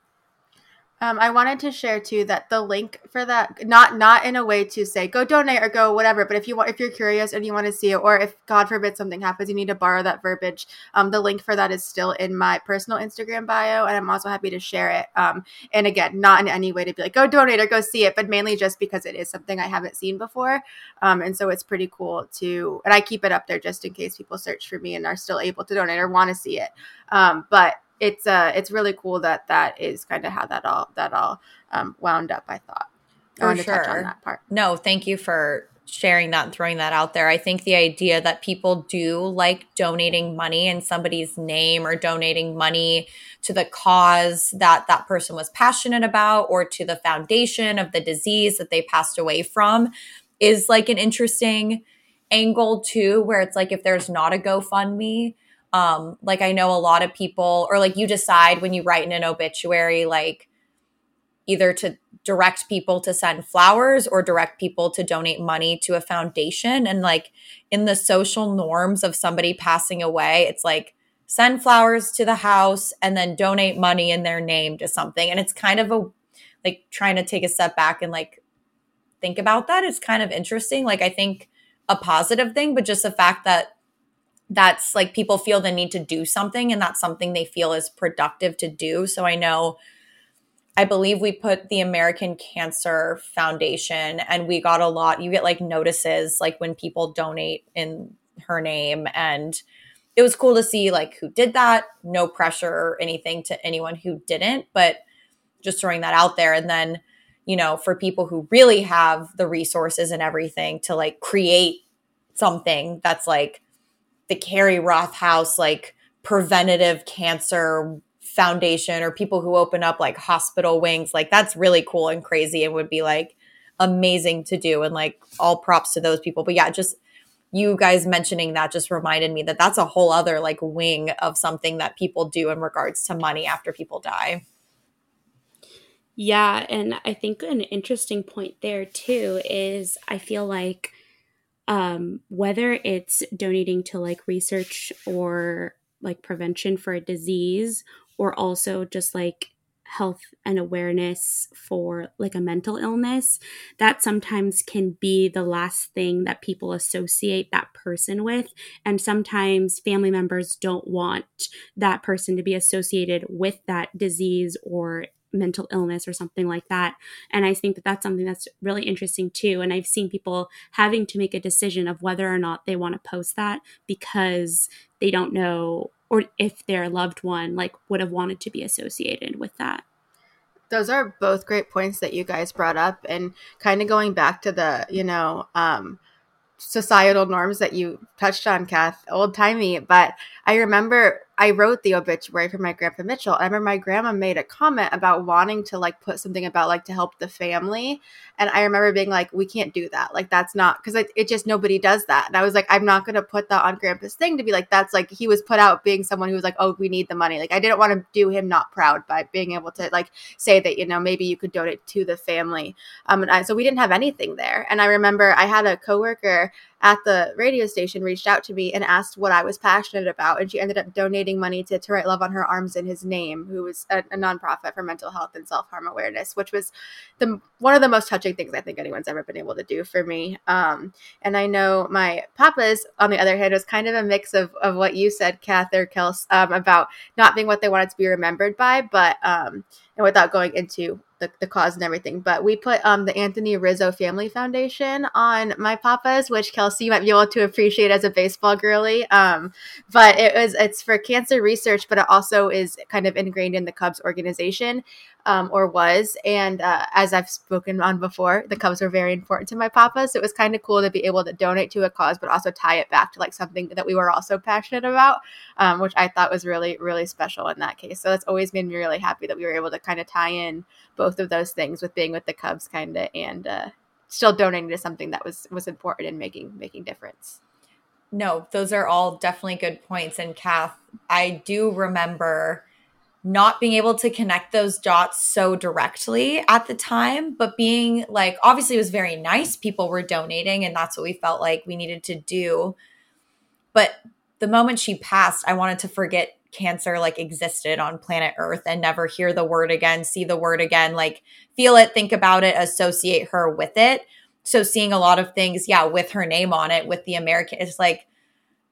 Um, I wanted to share too that the link for that not not in a way to say go donate or go whatever, but if you want if you're curious and you want to see it, or if God forbid something happens, you need to borrow that verbiage. Um, the link for that is still in my personal Instagram bio, and I'm also happy to share it. Um, and again, not in any way to be like go donate or go see it, but mainly just because it is something I haven't seen before, um, and so it's pretty cool to. And I keep it up there just in case people search for me and are still able to donate or want to see it. Um, but it's uh it's really cool that that is kind of how that all that all um, wound up. I thought. I wanted sure. to touch on that part. No, thank you for sharing that and throwing that out there. I think the idea that people do like donating money in somebody's name or donating money to the cause that that person was passionate about or to the foundation of the disease that they passed away from is like an interesting angle too where it's like if there's not a GoFundMe um, like I know a lot of people, or like you decide when you write in an obituary, like either to direct people to send flowers or direct people to donate money to a foundation. And like in the social norms of somebody passing away, it's like send flowers to the house and then donate money in their name to something. And it's kind of a like trying to take a step back and like think about that. It's kind of interesting. Like I think a positive thing, but just the fact that that's like people feel the need to do something and that's something they feel is productive to do. So I know I believe we put the American Cancer Foundation and we got a lot you get like notices like when people donate in her name and it was cool to see like who did that, no pressure or anything to anyone who didn't, but just throwing that out there and then you know, for people who really have the resources and everything to like create something that's like the Carrie Rothhouse like preventative cancer foundation or people who open up like hospital wings. Like that's really cool and crazy and would be like amazing to do. And like all props to those people. But yeah, just you guys mentioning that just reminded me that that's a whole other like wing of something that people do in regards to money after people die. Yeah, and I think an interesting point there too is I feel like um, whether it's donating to like research or like prevention for a disease or also just like health and awareness for like a mental illness that sometimes can be the last thing that people associate that person with. And sometimes family members don't want that person to be associated with that disease or mental illness or something like that. And I think that that's something that's really interesting too. And I've seen people having to make a decision of whether or not they want to post that because they don't know or if their loved one like would have wanted to be associated with that. Those are both great points that you guys brought up and kind of going back to the, you know, um societal norms that you touched on, Kath, old timey. But I remember I wrote the obituary for my grandpa Mitchell. I remember my grandma made a comment about wanting to like put something about like to help the family. And I remember being like, we can't do that. Like, that's not because it, it, just nobody does that. And I was like, I'm not going to put that on grandpa's thing to be like, that's like he was put out being someone who was like, oh, we need the money. Like, I didn't want to do him not proud by being able to like say that, you know, maybe you could donate to the family. Um, and I, so we didn't have anything there. And I remember I had a coworker at the radio station reached out to me and asked what I was passionate about. And she ended up donating money to To Write Love on Her Arms in His Name, who was a, a nonprofit for mental health and self harm awareness, which was the one of the most touching things I think anyone's ever been able to do for me. Um, and I know my papa's, on the other hand, was kind of a mix of, of what you said, Kath or Kels, um, about not being what they wanted to be remembered by, but um, and without going into the, the cause and everything. But we put um, the Anthony Rizzo Family Foundation on my papa's, which Kelsey might be able to appreciate as a baseball girly. Um, but it was it's for cancer research, but it also is kind of ingrained in the Cubs organization um, or was. And uh, as I've spoken on before, the Cubs were very important to my papa. So it was kind of cool to be able to donate to a cause, but also tie it back to like something that we were also passionate about, um, which I thought was really, really special in that case. So that's always made me really happy that we were able to kind of tie in both of those things with being with the Cubs, kind of, and uh, still donating to something that was was important in making making difference. No, those are all definitely good points. And Kath, I do remember not being able to connect those dots so directly at the time, but being like, obviously, it was very nice. People were donating, and that's what we felt like we needed to do. But the moment she passed, I wanted to forget cancer like existed on planet Earth and never hear the word again, see the word again, like feel it, think about it, associate her with it. So seeing a lot of things, yeah, with her name on it, with the American, it's like,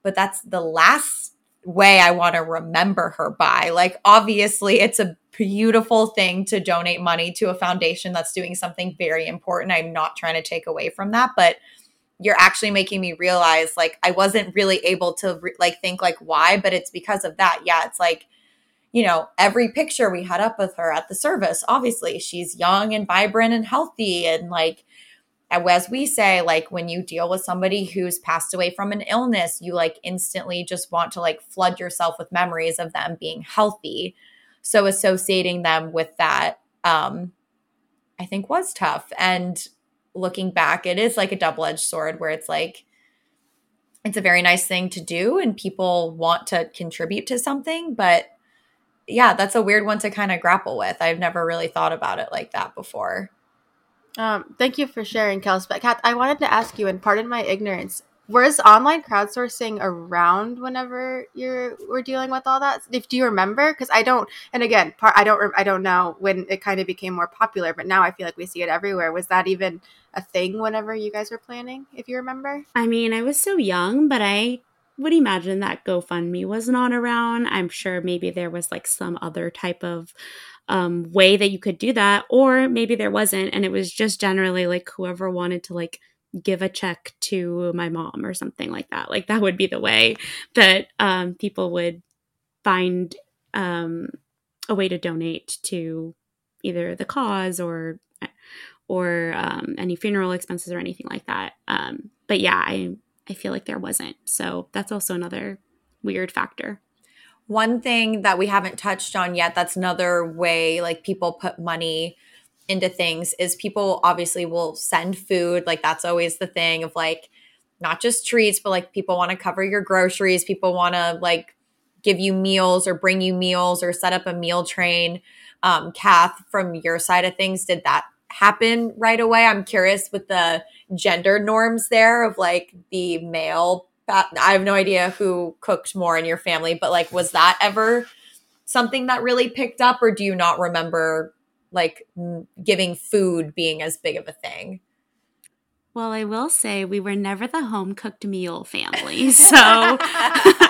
but that's the last way I want to remember her by. Like, obviously, it's a beautiful thing to donate money to a foundation that's doing something very important. I'm not trying to take away from that, but you're actually making me realize like I wasn't really able to re- like think like why, but it's because of that. Yeah, it's like you know, every picture we had up with her at the service, obviously she's young and vibrant and healthy and like as we say like when you deal with somebody who's passed away from an illness you like instantly just want to like flood yourself with memories of them being healthy. So associating them with that um i think was tough. And looking back it is like a double-edged sword where it's like it's a very nice thing to do and people want to contribute to something but yeah that's a weird one to kind of grapple with. I've never really thought about it like that before um, thank you for sharing, Kels. But Kat, I wanted to ask you, and pardon my ignorance, was online crowdsourcing around whenever you were dealing with all that? If do you remember? Because I don't. And again, part I don't. I don't know when it kind of became more popular, but now I feel like we see it everywhere. Was that even a thing whenever you guys were planning? If you remember. I mean, I was so young, but I would imagine that GoFundMe was not around. I'm sure maybe there was like some other type of um, way that you could do that, or maybe there wasn't, and it was just generally like whoever wanted to like give a check to my mom or something like that. Like that would be the way that um, people would find um, a way to donate to either the cause or or um, any funeral expenses or anything like that. Um, but yeah, I I feel like there wasn't. So that's also another weird factor. One thing that we haven't touched on yet, that's another way like people put money into things is people obviously will send food. Like that's always the thing of like not just treats, but like people want to cover your groceries. People want to like give you meals or bring you meals or set up a meal train. Um, Kath, from your side of things, did that happen right away? I'm curious with the gender norms there of like the male I have no idea who cooked more in your family, but like, was that ever something that really picked up, or do you not remember like giving food being as big of a thing? Well, I will say we were never the home cooked meal family. So,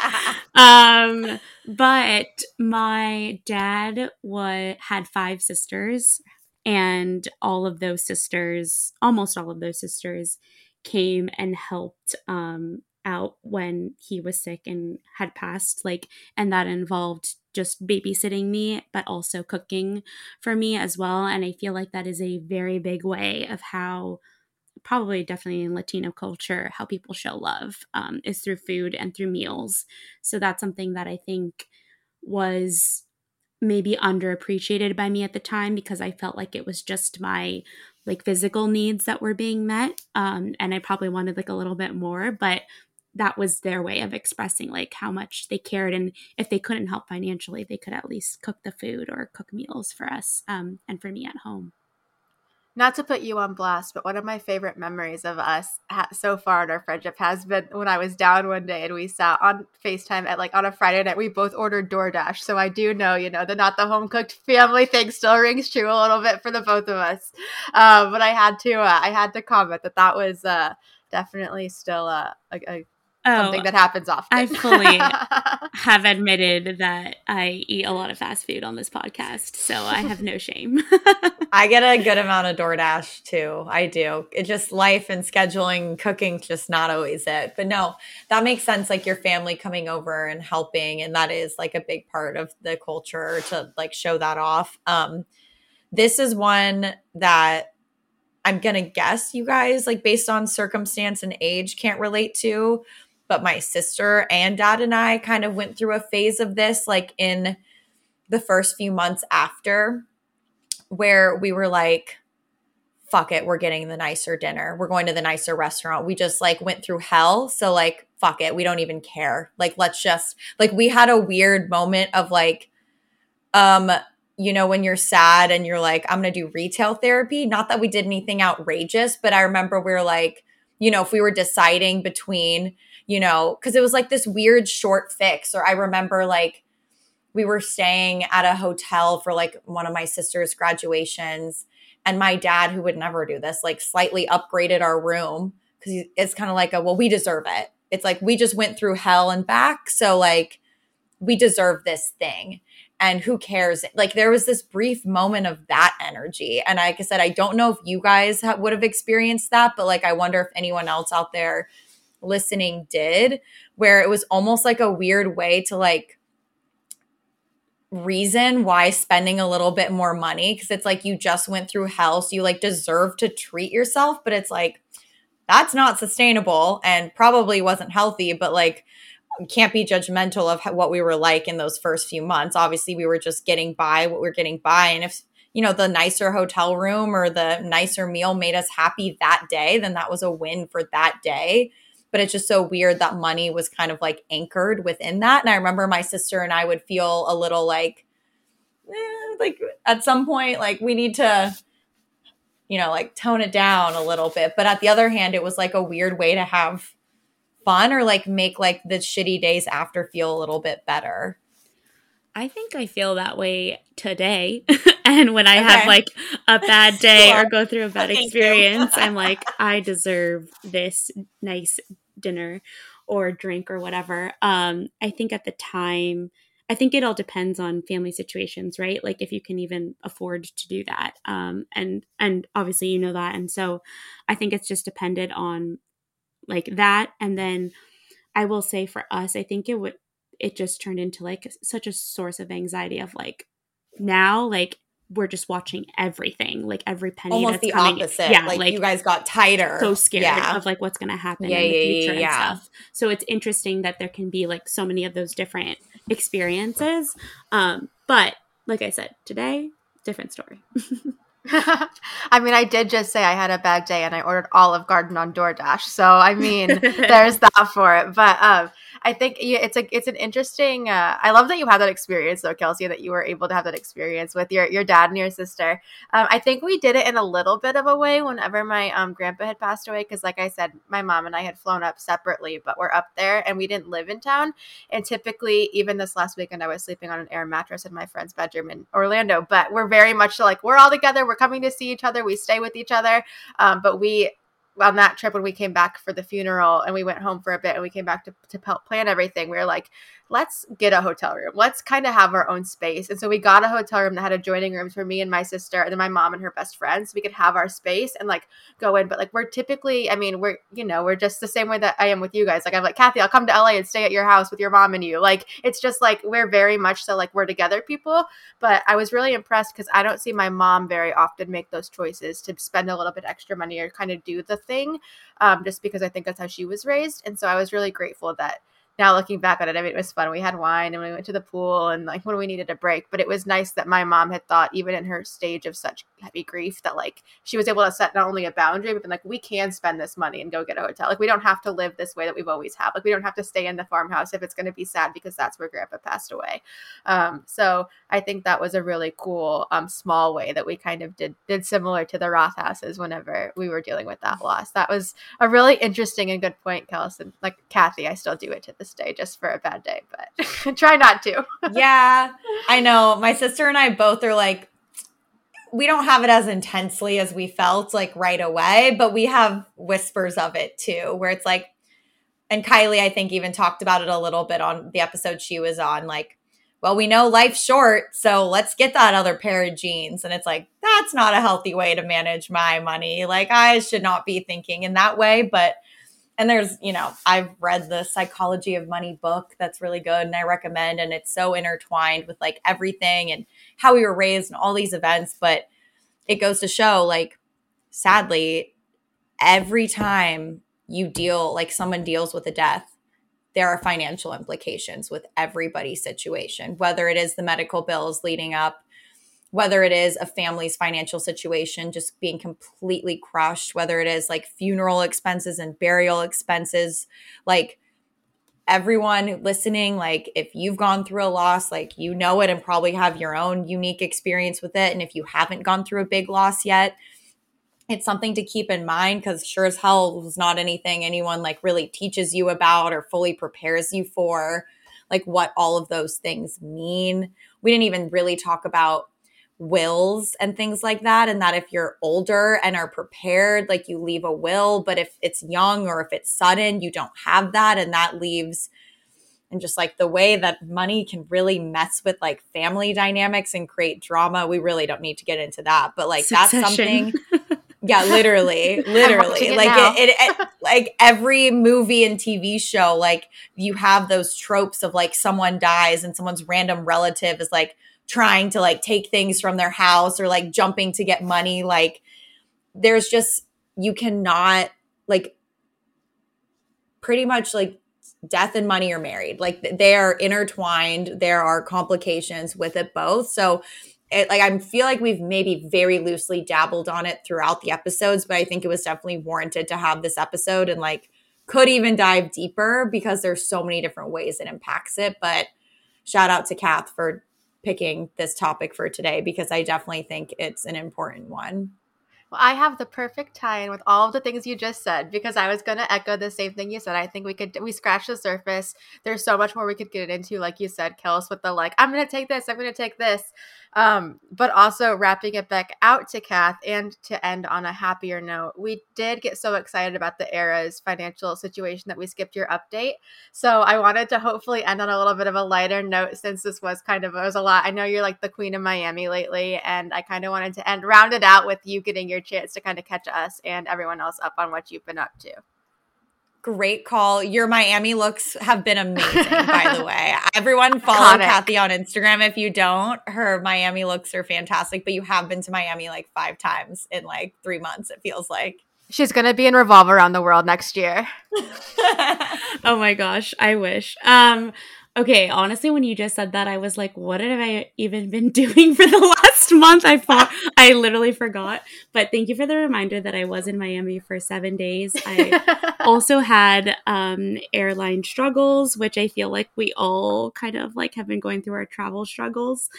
um, but my dad was had five sisters, and all of those sisters, almost all of those sisters, came and helped um, out when he was sick and had passed like and that involved just babysitting me but also cooking for me as well. And i feel like that is a very big way of how probably definitely in latino culture how people show love um, is through food and through meals. So that's something that i think was maybe underappreciated by me at the time because i felt like it was just my like physical needs that were being met um, and i probably wanted like a little bit more but that was their way of expressing like how much they cared and if they couldn't help financially they could at least cook the food or cook meals for us um, and for me at home not to put you on blast, but one of my favorite memories of us ha- so far in our friendship has been when I was down one day and we sat on FaceTime at like on a Friday night. We both ordered DoorDash. So I do know, you know, the not the home cooked family thing still rings true a little bit for the both of us. Uh, but I had to, uh, I had to comment that that was uh, definitely still a, a, a something oh, that happens often. I fully have admitted that I eat a lot of fast food on this podcast, so I have no shame. I get a good amount of DoorDash too. I do. It just life and scheduling, cooking, just not always it. But no, that makes sense. Like your family coming over and helping, and that is like a big part of the culture to like show that off. Um, this is one that I'm gonna guess you guys, like based on circumstance and age, can't relate to but my sister and dad and I kind of went through a phase of this like in the first few months after where we were like fuck it, we're getting the nicer dinner. We're going to the nicer restaurant. We just like went through hell, so like fuck it, we don't even care. Like let's just like we had a weird moment of like um you know when you're sad and you're like I'm going to do retail therapy, not that we did anything outrageous, but I remember we were like you know if we were deciding between you know, because it was like this weird short fix. Or I remember like we were staying at a hotel for like one of my sister's graduations. And my dad, who would never do this, like slightly upgraded our room because it's kind of like a, well, we deserve it. It's like we just went through hell and back. So, like, we deserve this thing. And who cares? Like, there was this brief moment of that energy. And like I said, I don't know if you guys ha- would have experienced that, but like, I wonder if anyone else out there listening did, where it was almost like a weird way to like reason why spending a little bit more money because it's like you just went through hell so you like deserve to treat yourself but it's like that's not sustainable and probably wasn't healthy but like can't be judgmental of what we were like in those first few months. Obviously we were just getting by what we are getting by and if you know the nicer hotel room or the nicer meal made us happy that day then that was a win for that day but it's just so weird that money was kind of like anchored within that. And I remember my sister and I would feel a little like, eh, like at some point, like we need to, you know, like tone it down a little bit. But at the other hand, it was like a weird way to have fun or like make like the shitty days after feel a little bit better. I think I feel that way today. and when I okay. have like a bad day sure. or go through a bad experience, I'm like, I deserve this nice dinner or drink or whatever. Um, I think at the time, I think it all depends on family situations, right? Like if you can even afford to do that. Um, and and obviously you know that. And so I think it's just dependent on like that. And then I will say for us, I think it would it just turned into like such a source of anxiety of like now like we're just watching everything, like every penny. Almost the coming. opposite. Yeah, like, like, you guys got tighter. So scared yeah. of like what's going to happen yeah, in the yeah, future and stuff. So it's interesting that there can be like so many of those different experiences. Um, but like I said, today, different story. I mean, I did just say I had a bad day and I ordered Olive Garden on DoorDash. So I mean, there's that for it. But um, I think it's a it's an interesting. Uh, I love that you had that experience though, Kelsey, that you were able to have that experience with your your dad and your sister. Um, I think we did it in a little bit of a way whenever my um, grandpa had passed away, because like I said, my mom and I had flown up separately, but we're up there and we didn't live in town. And typically, even this last weekend, I was sleeping on an air mattress in my friend's bedroom in Orlando. But we're very much like we're all together. We're coming to see each other. We stay with each other. Um, but we on that trip when we came back for the funeral and we went home for a bit and we came back to, to plan everything we were like let's get a hotel room. Let's kind of have our own space. And so we got a hotel room that had adjoining rooms for me and my sister and then my mom and her best friend so we could have our space and like go in. But like we're typically i mean we're you know we're just the same way that i am with you guys. Like i'm like kathy i'll come to la and stay at your house with your mom and you. Like it's just like we're very much so like we're together people. But i was really impressed because i don't see my mom very often make those choices to spend a little bit extra money or kind of do the thing um, just because I think that's how she was raised. And so I was really grateful that now looking back on it, I mean, it was fun. We had wine and we went to the pool and like when we needed a break. But it was nice that my mom had thought, even in her stage of such heavy grief, that like she was able to set not only a boundary, but like we can spend this money and go get a hotel. Like we don't have to live this way that we've always had. Like we don't have to stay in the farmhouse if it's going to be sad because that's where grandpa passed away. Um, so I think that was a really cool um, small way that we kind of did did similar to the Roth houses whenever we were dealing with that loss. That was a really interesting and good point, Kellison. Like Kathy, I still do it to this day just for a bad day, but try not to. yeah, I know. My sister and I both are like, we don't have it as intensely as we felt like right away, but we have whispers of it too, where it's like, and Kylie, I think, even talked about it a little bit on the episode she was on. Like, well, we know life's short, so let's get that other pair of jeans. And it's like, that's not a healthy way to manage my money. Like, I should not be thinking in that way. But, and there's, you know, I've read the Psychology of Money book that's really good and I recommend. And it's so intertwined with like everything and how we were raised and all these events. But it goes to show, like, sadly, every time you deal, like, someone deals with a death, there are financial implications with everybody's situation, whether it is the medical bills leading up, whether it is a family's financial situation just being completely crushed, whether it is like funeral expenses and burial expenses, like everyone listening, like if you've gone through a loss, like you know it and probably have your own unique experience with it. And if you haven't gone through a big loss yet, it's something to keep in mind because sure as hell was not anything anyone like really teaches you about or fully prepares you for like what all of those things mean we didn't even really talk about wills and things like that and that if you're older and are prepared like you leave a will but if it's young or if it's sudden you don't have that and that leaves and just like the way that money can really mess with like family dynamics and create drama we really don't need to get into that but like Succession. that's something Yeah, literally, literally. like it, it, it, like every movie and TV show, like you have those tropes of like someone dies and someone's random relative is like trying to like take things from their house or like jumping to get money. Like there's just you cannot like pretty much like death and money are married. Like they are intertwined. There are complications with it both. So it, like I feel like we've maybe very loosely dabbled on it throughout the episodes, but I think it was definitely warranted to have this episode and like could even dive deeper because there's so many different ways it impacts it. But shout out to Kath for picking this topic for today because I definitely think it's an important one. Well, I have the perfect tie-in with all of the things you just said because I was going to echo the same thing you said. I think we could we scratch the surface. There's so much more we could get into, like you said, Kels, with the like, I'm going to take this, I'm going to take this. Um, but also wrapping it back out to Kath and to end on a happier note, we did get so excited about the era's financial situation that we skipped your update. So I wanted to hopefully end on a little bit of a lighter note since this was kind of it was a lot. I know you're like the queen of Miami lately, and I kind of wanted to end round it out with you getting your chance to kind of catch us and everyone else up on what you've been up to. Great call. Your Miami looks have been amazing, by the way. Everyone follow Iconic. Kathy on Instagram. If you don't, her Miami looks are fantastic, but you have been to Miami like five times in like three months, it feels like. She's gonna be in Revolve around the world next year. oh my gosh, I wish. Um, Okay, honestly, when you just said that, I was like, what have I even been doing for the last month? I thought I literally forgot. But thank you for the reminder that I was in Miami for seven days. I also had um, airline struggles, which I feel like we all kind of like have been going through our travel struggles,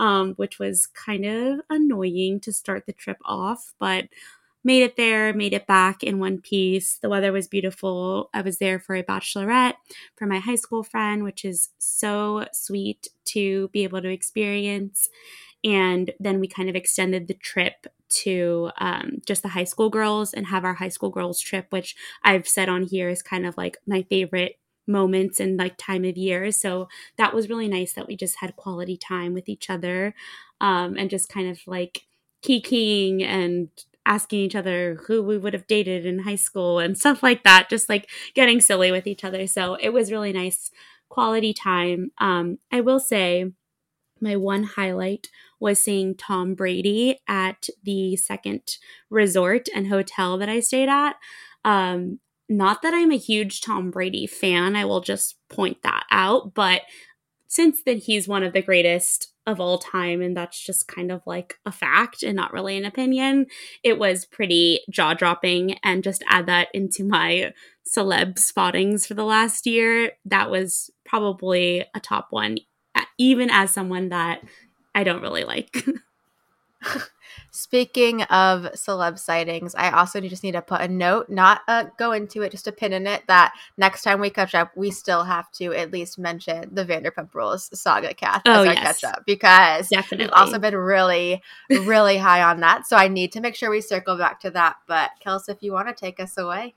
um, which was kind of annoying to start the trip off. But made it there, made it back in one piece. The weather was beautiful. I was there for a bachelorette for my high school friend, which is so sweet to be able to experience. And then we kind of extended the trip to um, just the high school girls and have our high school girls trip, which I've said on here is kind of like my favorite moments and like time of year. So that was really nice that we just had quality time with each other um, and just kind of like kikiing and asking each other who we would have dated in high school and stuff like that, just like getting silly with each other. So it was really nice quality time. Um, I will say my one highlight was seeing Tom Brady at the second resort and hotel that I stayed at. Um, not that I'm a huge Tom Brady fan, I will just point that out, but since then he's one of the greatest of all time and that's just kind of like a fact and not really an opinion it was pretty jaw-dropping. And just add that into my celeb spottings for the last year that was probably a top one even as someone that i don't really like Speaking of celeb sightings, I also just need to put a note, not uh, go into it, just a pin in it, that next time we catch up, we still have to at least mention the Vanderpump Rules saga Kath oh, as our yes. catch up because Definitely. we've also been really, really high on that. So I need to make sure we circle back to that. But Kelsey, if you want to take us away.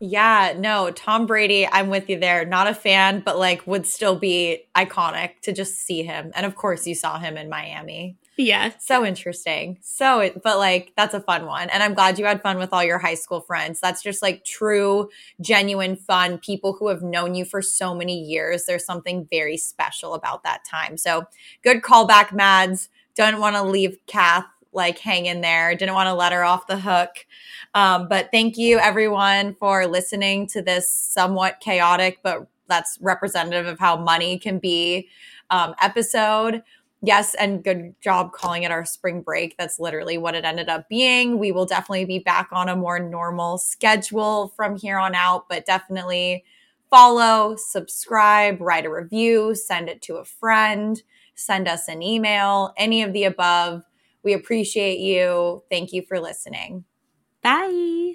Yeah, no, Tom Brady, I'm with you there. Not a fan, but like would still be iconic to just see him. And of course, you saw him in Miami. Yeah. So interesting. So, but like, that's a fun one. And I'm glad you had fun with all your high school friends. That's just like true, genuine fun. People who have known you for so many years. There's something very special about that time. So, good callback, Mads. Don't want to leave Kath like hanging there. Didn't want to let her off the hook. Um, but thank you, everyone, for listening to this somewhat chaotic, but that's representative of how money can be um, episode yes, and good job calling it our spring break. That's literally what it ended up being. We will definitely be back on a more normal schedule from here on out, but definitely follow, subscribe, write a review, send it to a friend, send us an email, any of the above. We appreciate you. Thank you for listening. Bye.